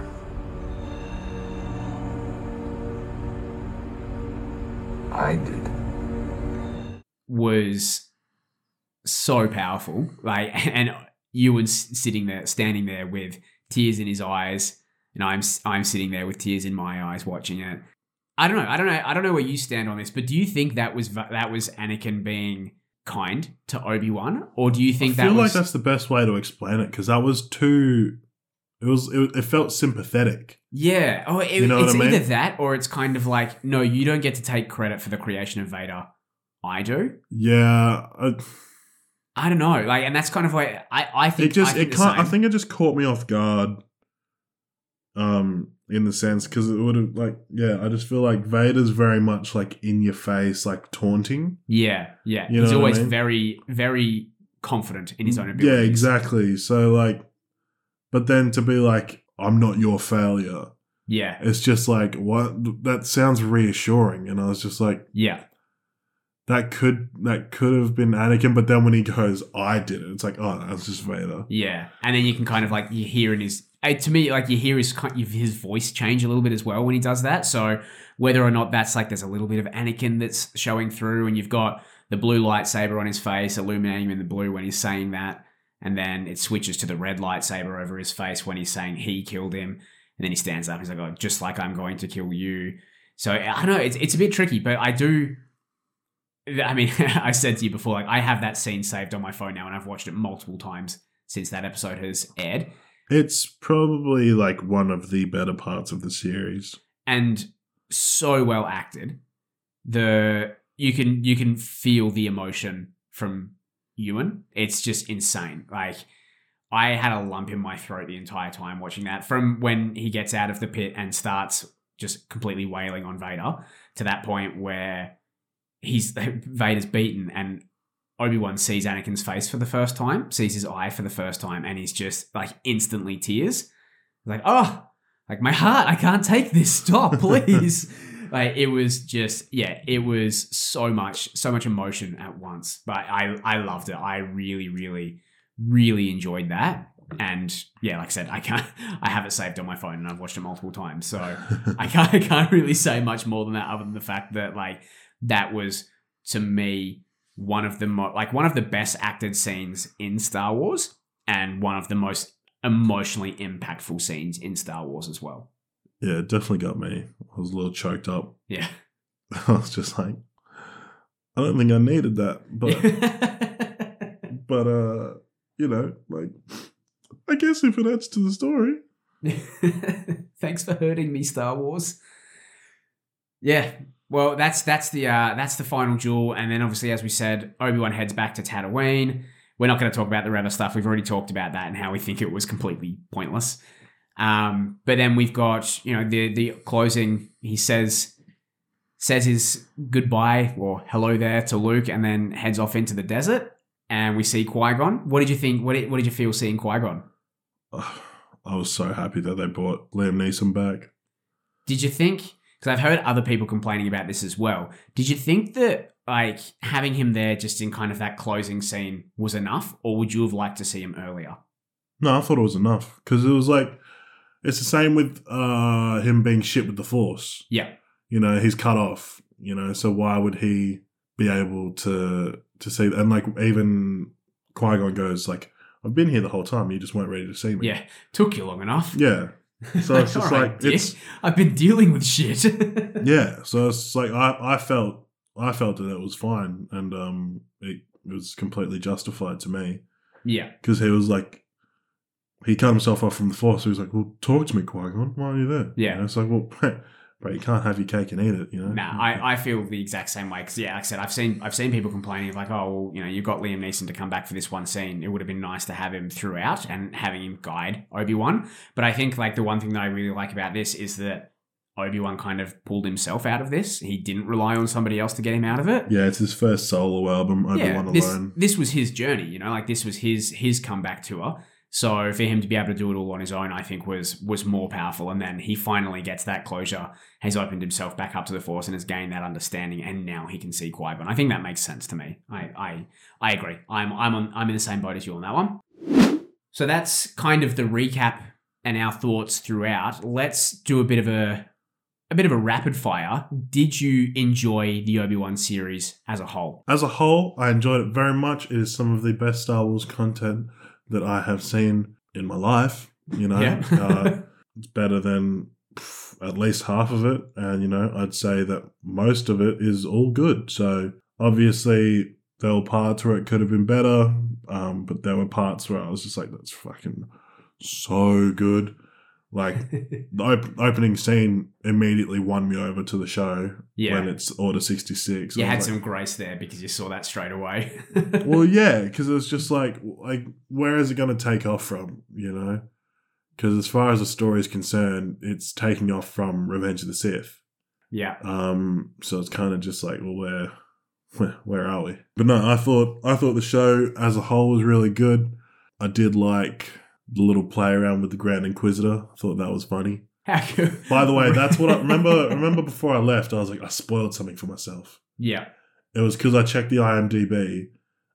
I did. was so powerful. Like, and you was sitting there, standing there with tears in his eyes, and I'm I'm sitting there with tears in my eyes watching it. I don't know. I don't know. I don't know where you stand on this, but do you think that was that was Anakin being kind to Obi Wan, or do you think I feel that like that's the best way to explain it because that was too. It was. It, it felt sympathetic. Yeah. Oh, it, You know it's I mean? either that or it's kind of like, no, you don't get to take credit for the creation of Vader. I do. Yeah. I, I don't know. Like, and that's kind of like I. I think it just. I think it can't. I think it just caught me off guard. Um, in the sense because it would have like yeah, I just feel like Vader's very much like in your face, like taunting. Yeah, yeah. You He's what I always mean? very, very confident in his own abilities. Yeah, exactly. So like, but then to be like, I'm not your failure. Yeah, It's just like what that sounds reassuring, and I was just like, yeah, that could that could have been Anakin, but then when he goes, I did it. It's like, oh, that's just Vader. yeah. And then you can kind of like you hear in his. To me, like you hear his his voice change a little bit as well when he does that. So whether or not that's like there's a little bit of Anakin that's showing through, and you've got the blue lightsaber on his face, illuminating him in the blue when he's saying that, and then it switches to the red lightsaber over his face when he's saying he killed him, and then he stands up. He's like, "Oh, just like I'm going to kill you." So I don't know. It's it's a bit tricky, but I do. I mean, I said to you before, like I have that scene saved on my phone now, and I've watched it multiple times since that episode has aired. It's probably like one of the better parts of the series. and so well acted. The you can you can feel the emotion from Ewan. It's just insane. Like I had a lump in my throat the entire time watching that. From when he gets out of the pit and starts just completely wailing on Vader to that point where he's Vader's beaten and Obi Wan sees Anakin's face for the first time, sees his eye for the first time, and he's just like instantly tears. Like, oh, like my heart, I can't take this. Stop, please. like it was just, yeah, it was so much, so much emotion at once. But I, I loved it. I really, really, really enjoyed that. And yeah, like I said, I can't, I have it saved on my phone and I've watched it multiple times. So I can't, I can't really say much more than that, other than the fact that like that was to me one of the mo- like one of the best acted scenes in Star Wars and one of the most emotionally impactful scenes in Star Wars as well. Yeah, it definitely got me. I was a little choked up. Yeah. I was just like, I don't think I needed that, but but uh, you know, like, I guess if it adds to the story, Thanks for hurting me, Star Wars. Yeah. Well, that's that's the uh, that's the final duel, and then obviously, as we said, Obi Wan heads back to Tatooine. We're not going to talk about the Reva stuff. We've already talked about that and how we think it was completely pointless. Um, but then we've got you know the the closing. He says says his goodbye or hello there to Luke, and then heads off into the desert. And we see Qui Gon. What did you think? What did, what did you feel seeing Qui Gon? I was so happy that they brought Liam Neeson back. Did you think? Because I've heard other people complaining about this as well. Did you think that like having him there just in kind of that closing scene was enough, or would you have liked to see him earlier? No, I thought it was enough because it was like it's the same with uh him being shit with the Force. Yeah, You know, he's cut off. You know, so why would he be able to to see? And like even Qui Gon goes like, "I've been here the whole time. You just weren't ready to see me." yeah, took you long enough. yeah. So it's just right, like Dick, it's I've been dealing with shit. yeah. So it's like I I felt I felt that it was fine and um it was completely justified to me. yeah, because he was like, he cut himself off from the force. So he was like, "Well, talk to me, Qui Gon. Why are you there?" Yeah. Know, it's like, well, bro, you can't have your cake and eat it. You know. Nah, I, I feel the exact same way because yeah, like I said, I've seen I've seen people complaining like, oh, well, you know, you've got Liam Neeson to come back for this one scene. It would have been nice to have him throughout and having him guide Obi Wan. But I think like the one thing that I really like about this is that Obi Wan kind of pulled himself out of this. He didn't rely on somebody else to get him out of it. yeah, it's his first solo album. Obi yeah, Wan this alone. this was his journey. You know, like this was his his comeback tour. So for him to be able to do it all on his own, I think was was more powerful. And then he finally gets that closure, has opened himself back up to the Force, and has gained that understanding. And now he can see Qui Gon. I think that makes sense to me. I I I agree. I'm I'm on I'm in the same boat as you on that one. So that's kind of the recap and our thoughts throughout. Let's do a bit of a a bit of a rapid fire. Did you enjoy the Obi Wan series as a whole? As a whole, I enjoyed it very much. It is some of the best Star Wars content that I have seen in my life. You know, Yeah. uh, it's better than pff, at least half of it, and you know, I'd say that most of it is all good. So obviously, there were parts where it could have been better, um, but there were parts where I was just like, "That's fucking so good." Like the op- opening scene immediately won me over to the show Yeah. when it's Order sixty six. You had some grace there because you saw that straight away. well, yeah, because it was just like, like, where is it going to take off from? You know, because as far as the story is concerned, it's taking off from Revenge of the Sith. yeah. Um, so it's kind of just like, well, where, where, where are we? But no, I thought, I thought the show as a whole was really good. I did like little play around with the Grand Inquisitor. I thought that was funny. By the way, that's what I remember. remember before I left, I was like, I spoiled something for myself. Yeah. It was because I checked the IMDb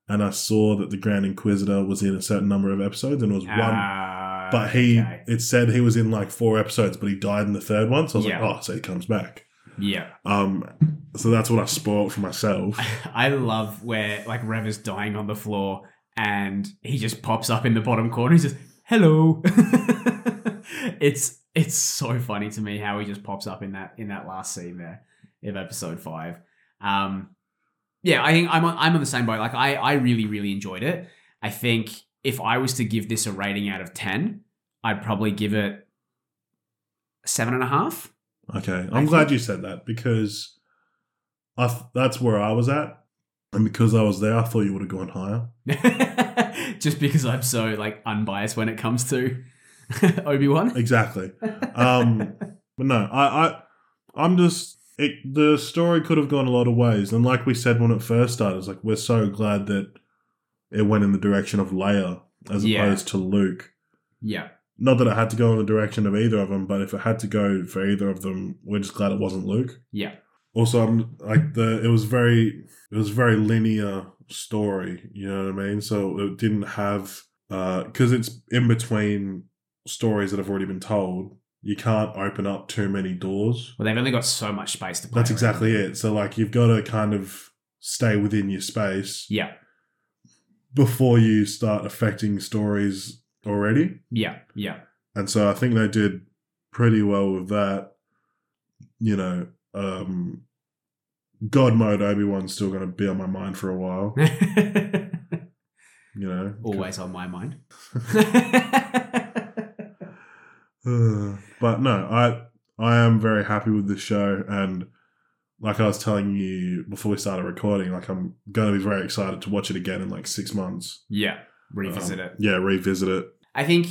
and I saw that the Grand Inquisitor was in a certain number of episodes and it was one. Uh, But he, okay. it said he was in like four episodes, but he died in the third one. So I was Yeah. like, oh, so he comes back. Yeah. Um, so that's what I spoiled for myself. I love where like Rev is dying on the floor and he just pops up in the bottom corner. He's just hello. it's it's so funny to me how he just pops up in that in that last scene there of episode five. Um, yeah, I think I'm on, I'm on the same boat. Like I I really really enjoyed it. I think if I was to give this a rating out of ten, I'd probably give it seven and a half. Okay, I'm glad you said that because I th- that's where I was at, and because I was there, I thought you would have gone higher. just because I'm so like unbiased when it comes to Obi Wan. exactly. Um, but no, I, I, I'm just it, the story could have gone a lot of ways, and like we said when it first started, it's like we're so glad that it went in the direction of Leia as Yeah. opposed to Luke. Yeah, Not that it had to go in the direction of either of them, but if it had to go for either of them, we're just glad it wasn't Luke. yeah, Also, I'm like the it was very it was very linear story. You know what I mean? So it didn't have uh, because it's in between stories that have already been told. You can't open up too many doors. Well, they've only got so much space to play. That's around. exactly it. So like you've got to kind of stay within your space Yeah, before you start affecting stories already. yeah, yeah. And so I think they did pretty well with that. You know, um, God mode Obi Wan's still going to be on my mind for a while. You know, Always on my mind. But no, I I am very happy with this show, and like I was telling you before we started recording, like I'm going to be very excited to watch it again in like six months. yeah, revisit Um, it. Yeah, revisit it. I think,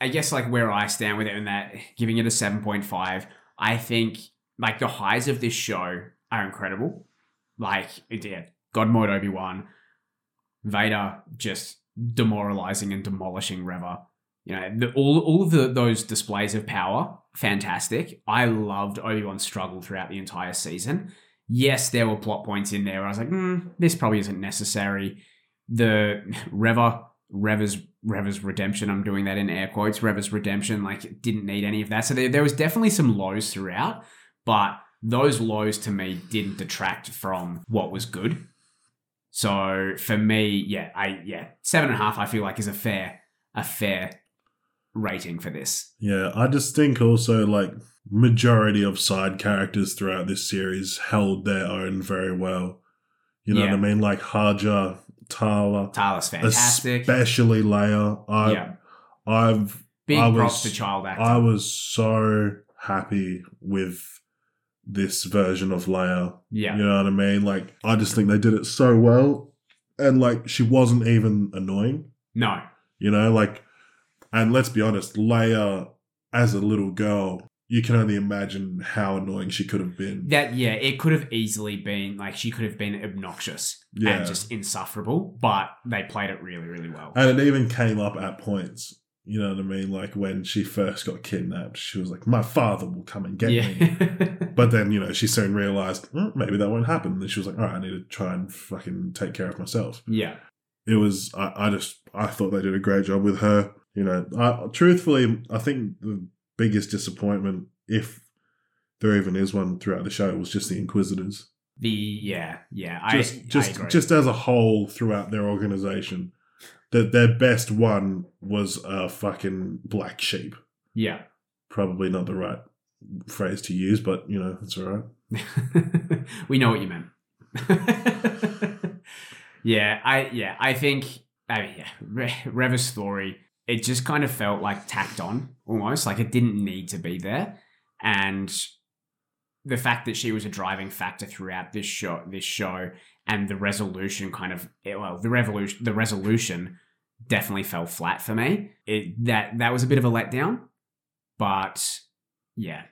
I guess, like where I stand with it and that giving it a 7.5, I think like the highs of this show are incredible. Like, did. God Mode Obi Wan, Vader just demoralizing and demolishing Reva. You know, the, all, all of the, those displays of power, fantastic. I loved Obi Wan's struggle throughout the entire season. Yes, there were plot points in there where I was like, hmm, this probably isn't necessary. The Reva Reva's Reva's redemption. I'm doing that in air quotes. Reva's redemption, like, didn't need any of that. So there, there was definitely some lows throughout, but those lows to me didn't detract from what was good. So for me, yeah, I yeah, seven and a half. I feel like is a fair a fair rating for this. Yeah, I just think also like majority of side characters throughout this series held their own very well. You know Yeah. what I mean? Like Haja, Tala, Tyler's fantastic. especially Leia. I, yeah, I've big I props was- to child actor. I was so happy with this version of Leia. yeah, You know what I mean? Like, I just think they did it so well. And, like, she wasn't even annoying, no, you know? Like, and let's be honest, Leia, as a little girl, you can only imagine how annoying she could have been. that yeah, it could have easily been like she could have been obnoxious Yeah. and just insufferable, but they played it really, really well. And it even came up at points. You know what I mean? Like, when she first got kidnapped, she was like, My father will come and get me. But then, you know, she soon realized "Hmm, maybe that won't happen. And then she was like, all right, I need to try and fucking take care of myself. yeah, It was, I, I just, I thought they did a great job with her. You know, I, truthfully, I think the biggest disappointment, if there even is one throughout the show, was just the Inquisitors. the yeah, yeah. Just, I just, I just as a whole throughout their organization, that their best one was a fucking black sheep. yeah. Probably not the right phrase to use, but you know, it's all right. we know what you meant. yeah, I yeah, I think I mean, yeah, Re- Reva's story it just kind of felt like tacked on almost, like it didn't need to be there, and the fact that she was a driving factor throughout this show, this show, and the resolution kind of eh, well, the revolution, the resolution definitely fell flat for me. It that that was a bit of a letdown, but yeah,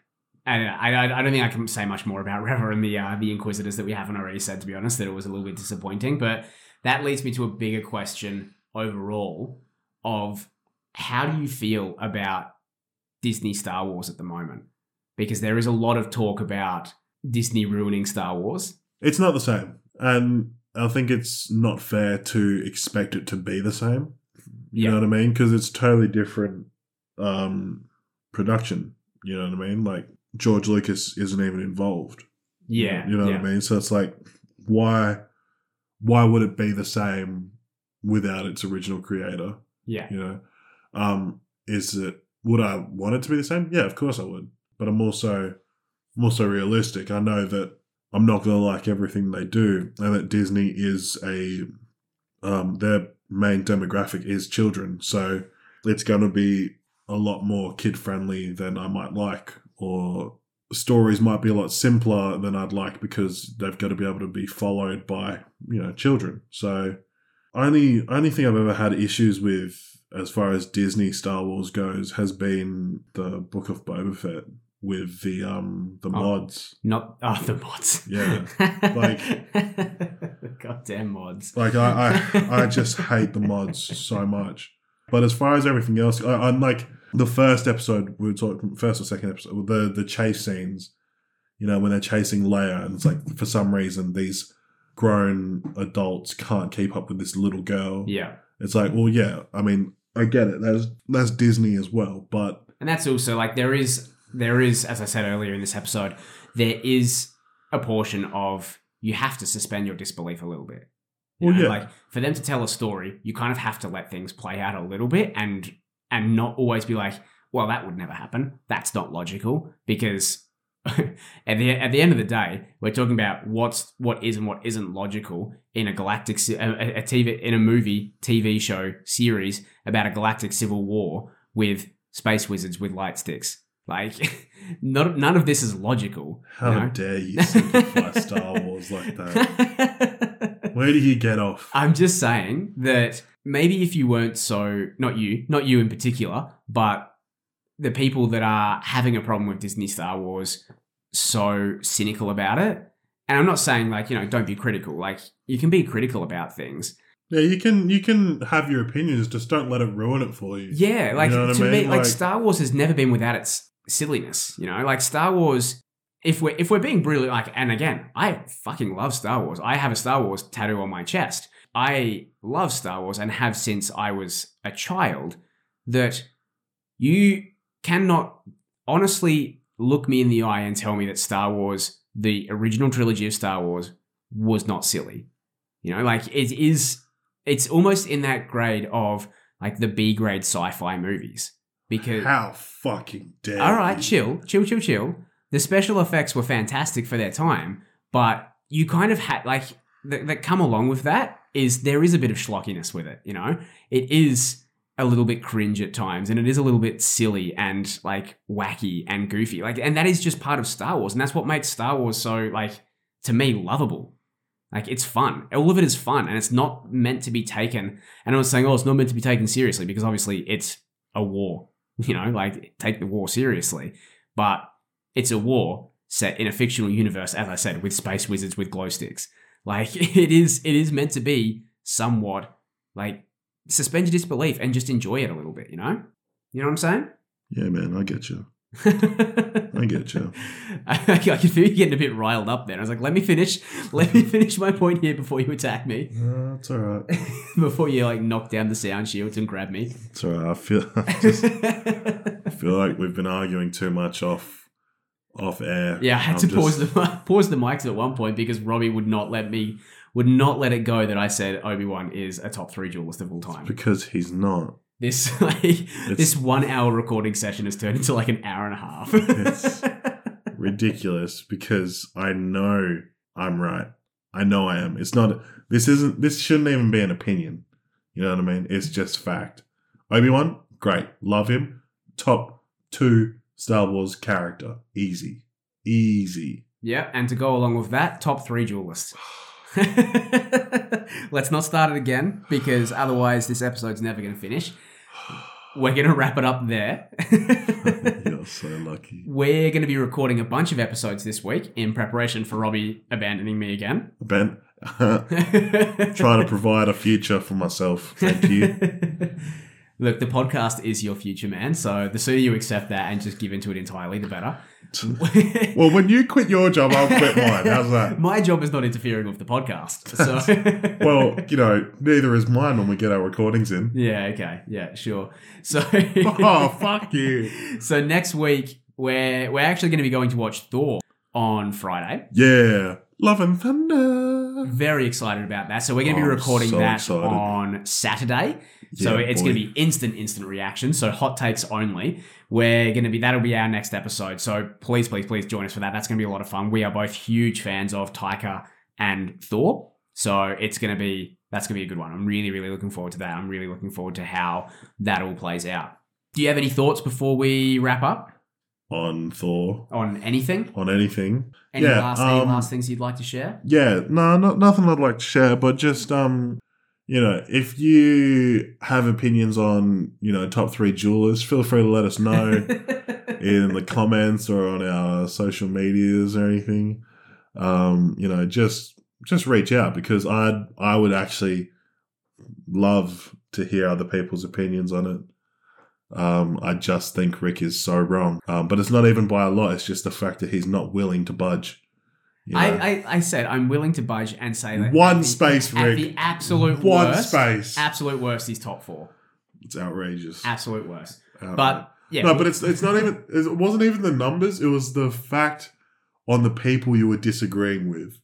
I don't. I, I- don't think I can say much more about Reva and the uh, the Inquisitors that we haven't already said. To be honest, that it was a little bit disappointing. But that leads me to a bigger question overall of how do you feel about Disney Star Wars at the moment? Because there is a lot of talk about Disney ruining Star Wars. It's not the same. And I think it's not fair to expect it to be the same. You Yeah, know what I mean? Because it's totally different um, production. You know what I mean? Like George Lucas isn't even involved. yeah, You know yeah. what I mean? So it's like, why, why would it be the same without its original creator? Yeah, You know, um, is it? Would I want it to be the same? Yeah, of course I would. But I'm also, I'm also realistic. I know that I'm not going to like everything they do, and that Disney is a, um, their main demographic is children, so it's going to be a lot more kid friendly than I might like, or stories might be a lot simpler than I'd like because they've got to be able to be followed by you know children. So only only thing I've ever had issues with as far as Disney Star Wars goes has been the Book of Boba Fett with the um the Oh. mods. Not oh the mods. Yeah, like- goddamn mods. Like I, I, I just hate the mods so much. But as far as everything else, I, I'm like the first episode we were talking, first or second episode, the the chase scenes. You know when they're chasing Leia, and it's like for some reason these grown adults can't keep up with this little girl. Yeah. It's like, well, yeah, I mean, I get it. That's that's Disney as well, but And that's also like there is there is, as I said earlier in this episode, there is a portion of you have to suspend your disbelief a little bit. You Well, know, yeah. Like for them to tell a story, you kind of have to let things play out a little bit and and not always be like, well, that would never happen. That's not logical because at the at the end of the day, we're talking about what's what is and what isn't logical in a galactic a, a- a TV in a movie, TV show, series about a galactic civil war with space wizards with light sticks. Like, not, none of this is logical. how you know? dare you simplify Star Wars like that? Where do you get off? I'm just saying that maybe if you weren't so, not you, not you in particular, but the people that are having a problem with Disney Star Wars so cynical about it. And I'm not saying like, you know, don't be critical. Like, you can be critical about things. Yeah, you can you can have your opinions, just don't let it ruin it for you. Yeah, like know to I me, like, Like- Star Wars has never been without its silliness. You know, like Star Wars. If we're if we're being brutally like, and again, I fucking love Star Wars. I have a Star Wars tattoo on my chest. I love Star Wars and have since I was a child. That you cannot honestly look me in the eye and tell me that Star Wars, the original trilogy of Star Wars, was not silly. You know, like it is. It's almost in that grade of like the B grade sci-fi movies because How fucking dare all right, you. chill, chill, chill, chill. The special effects were fantastic for their time, but you kind of had like that, that come along with that is there is a bit of schlockiness with it. You know, it is a little bit cringe at times, and it is a little bit silly and like wacky and goofy. Like, and that is just part of Star Wars, and that's what makes Star Wars so like to me lovable. Like it's fun. All of it is fun, and it's not meant to be taken. And I was saying, oh, it's not meant to be taken seriously because obviously it's a war. You know, like take the war seriously. But it's a war set in a fictional universe, as I said, with space wizards with glow sticks. Like it is, it is meant to be somewhat like suspend your disbelief and just enjoy it a little bit. You know, you know what I'm saying? Yeah, man, I get you. I get you. I, I could feel you getting a bit riled up there. I was like, let me finish, let me finish my point here before you attack me, Uh, it's all right. before you like knock down the sound shields and grab me. It's all right. I feel I just I feel like we've been arguing too much off off air. Yeah, I had I'm to pause the pause the mics at one point because Robbie would not let me would not let it go that I said Obi Wan is a top three duelist of all time. because he's not. This like this one hour recording session has turned into like an hour and a half. It's- ridiculous because I know I'm right. I know I am. It's not. This isn't. This shouldn't even be an opinion. You know what I mean? It's just fact. Obi Wan, great, love him. Top two Star Wars character, easy, easy. yeah, and to go along with that, top three duelists. Let's not start it again because otherwise this episode's never going to finish. We're going to wrap it up there. You're so lucky. We're going to be recording a bunch of episodes this week in preparation for Robbie abandoning me again. Ben, trying to provide a future for myself. Thank you. Look, the podcast is your future, man. So the sooner you accept that and just give into it entirely, the better. Well, when you quit your job, I'll quit mine. How's that? My job is not interfering with the podcast. So, Well, you know, neither is mine when we get our recordings in. yeah, okay, yeah, sure. So, Oh, fuck you. so next week we're we're actually going to be going to watch Thor on Friday. Yeah. Love and Thunder. Very excited about that. So we're going to be Oh, I'm recording so that excited. on Saturday. So Yeah, it's going to be instant, instant reaction. So hot takes only. We're going to be that'll be our next episode. So please, please, please join us for that. That's going to be a lot of fun. We are both huge fans of Taika and Thor. So it's going to be that's going to be a good one. I'm really, really looking forward to that. I'm really looking forward to how that all plays out. Do you have any thoughts before we wrap up On Thor. on anything? On anything. Any Yeah, last any um, last things you'd like to share? Yeah, no, not nothing I'd like to share, but just um you know, if you have opinions on, you know, top three jewelers, feel free to let us know in the comments or on our social medias or anything. Um, you know, just just reach out because I'd I would actually love to hear other people's opinions on it. Um, I just think Rick is so wrong. Um, but it's not even by a lot. It's just the fact that he's not willing to budge. I, I, I said I'm willing to budge and say that One the- space, at Rick. the absolute worst One worst, space. absolute worst is top four, It's outrageous. absolute worst. Outrageous. But yeah, no, but it's it's not even. It wasn't even the numbers. It was the fact on the people you were disagreeing with.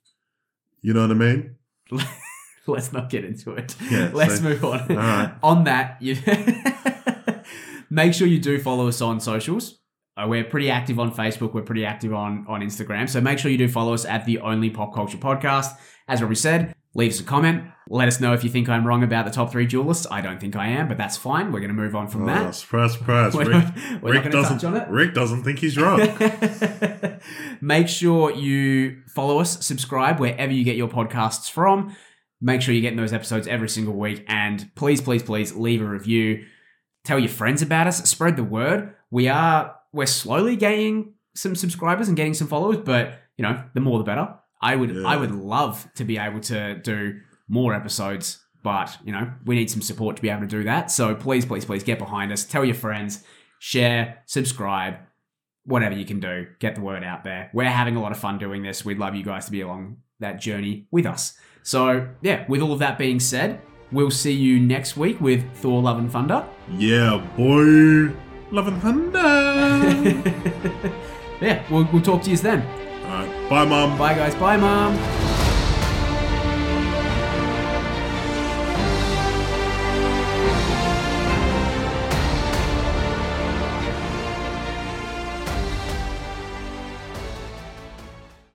You know what I mean? let's not get into it. Yeah, let's so- move on. Right. on that, you make sure you do follow us on socials. Uh, we're pretty active on Facebook. We're pretty active on on Instagram. So make sure you do follow us at the Only Pop Culture Podcast. As Robbie said, leave us a comment. Let us know if you think I'm wrong about the top three duelists. I don't think I am, but that's fine. We're going to move on from Oh, that. surprise, surprise. We're Rick, not- we're Rick doesn't. touch on it. Rick doesn't think he's wrong. Make sure you follow us, subscribe wherever you get your podcasts from. Make sure you're getting those episodes every single week. And please, please, please leave a review. Tell your friends about us. Spread the word. We are we're slowly gaining some subscribers and getting some followers, but you know, the more the better. I would Yeah. I would love to be able to do more episodes, but you know, we need some support to be able to do that. So please, please, please get behind us. Tell your friends, share, subscribe, whatever you can do, get the word out there. We're having a lot of fun doing this. We'd love you guys to be along that journey with us. So, yeah, with all of that being said, we'll see you next week with Thor Love and Thunder. yeah, boy. Love and thunder. yeah, we'll, we'll talk to you then. All right. Bye, mum. Bye, guys. Bye, Mom.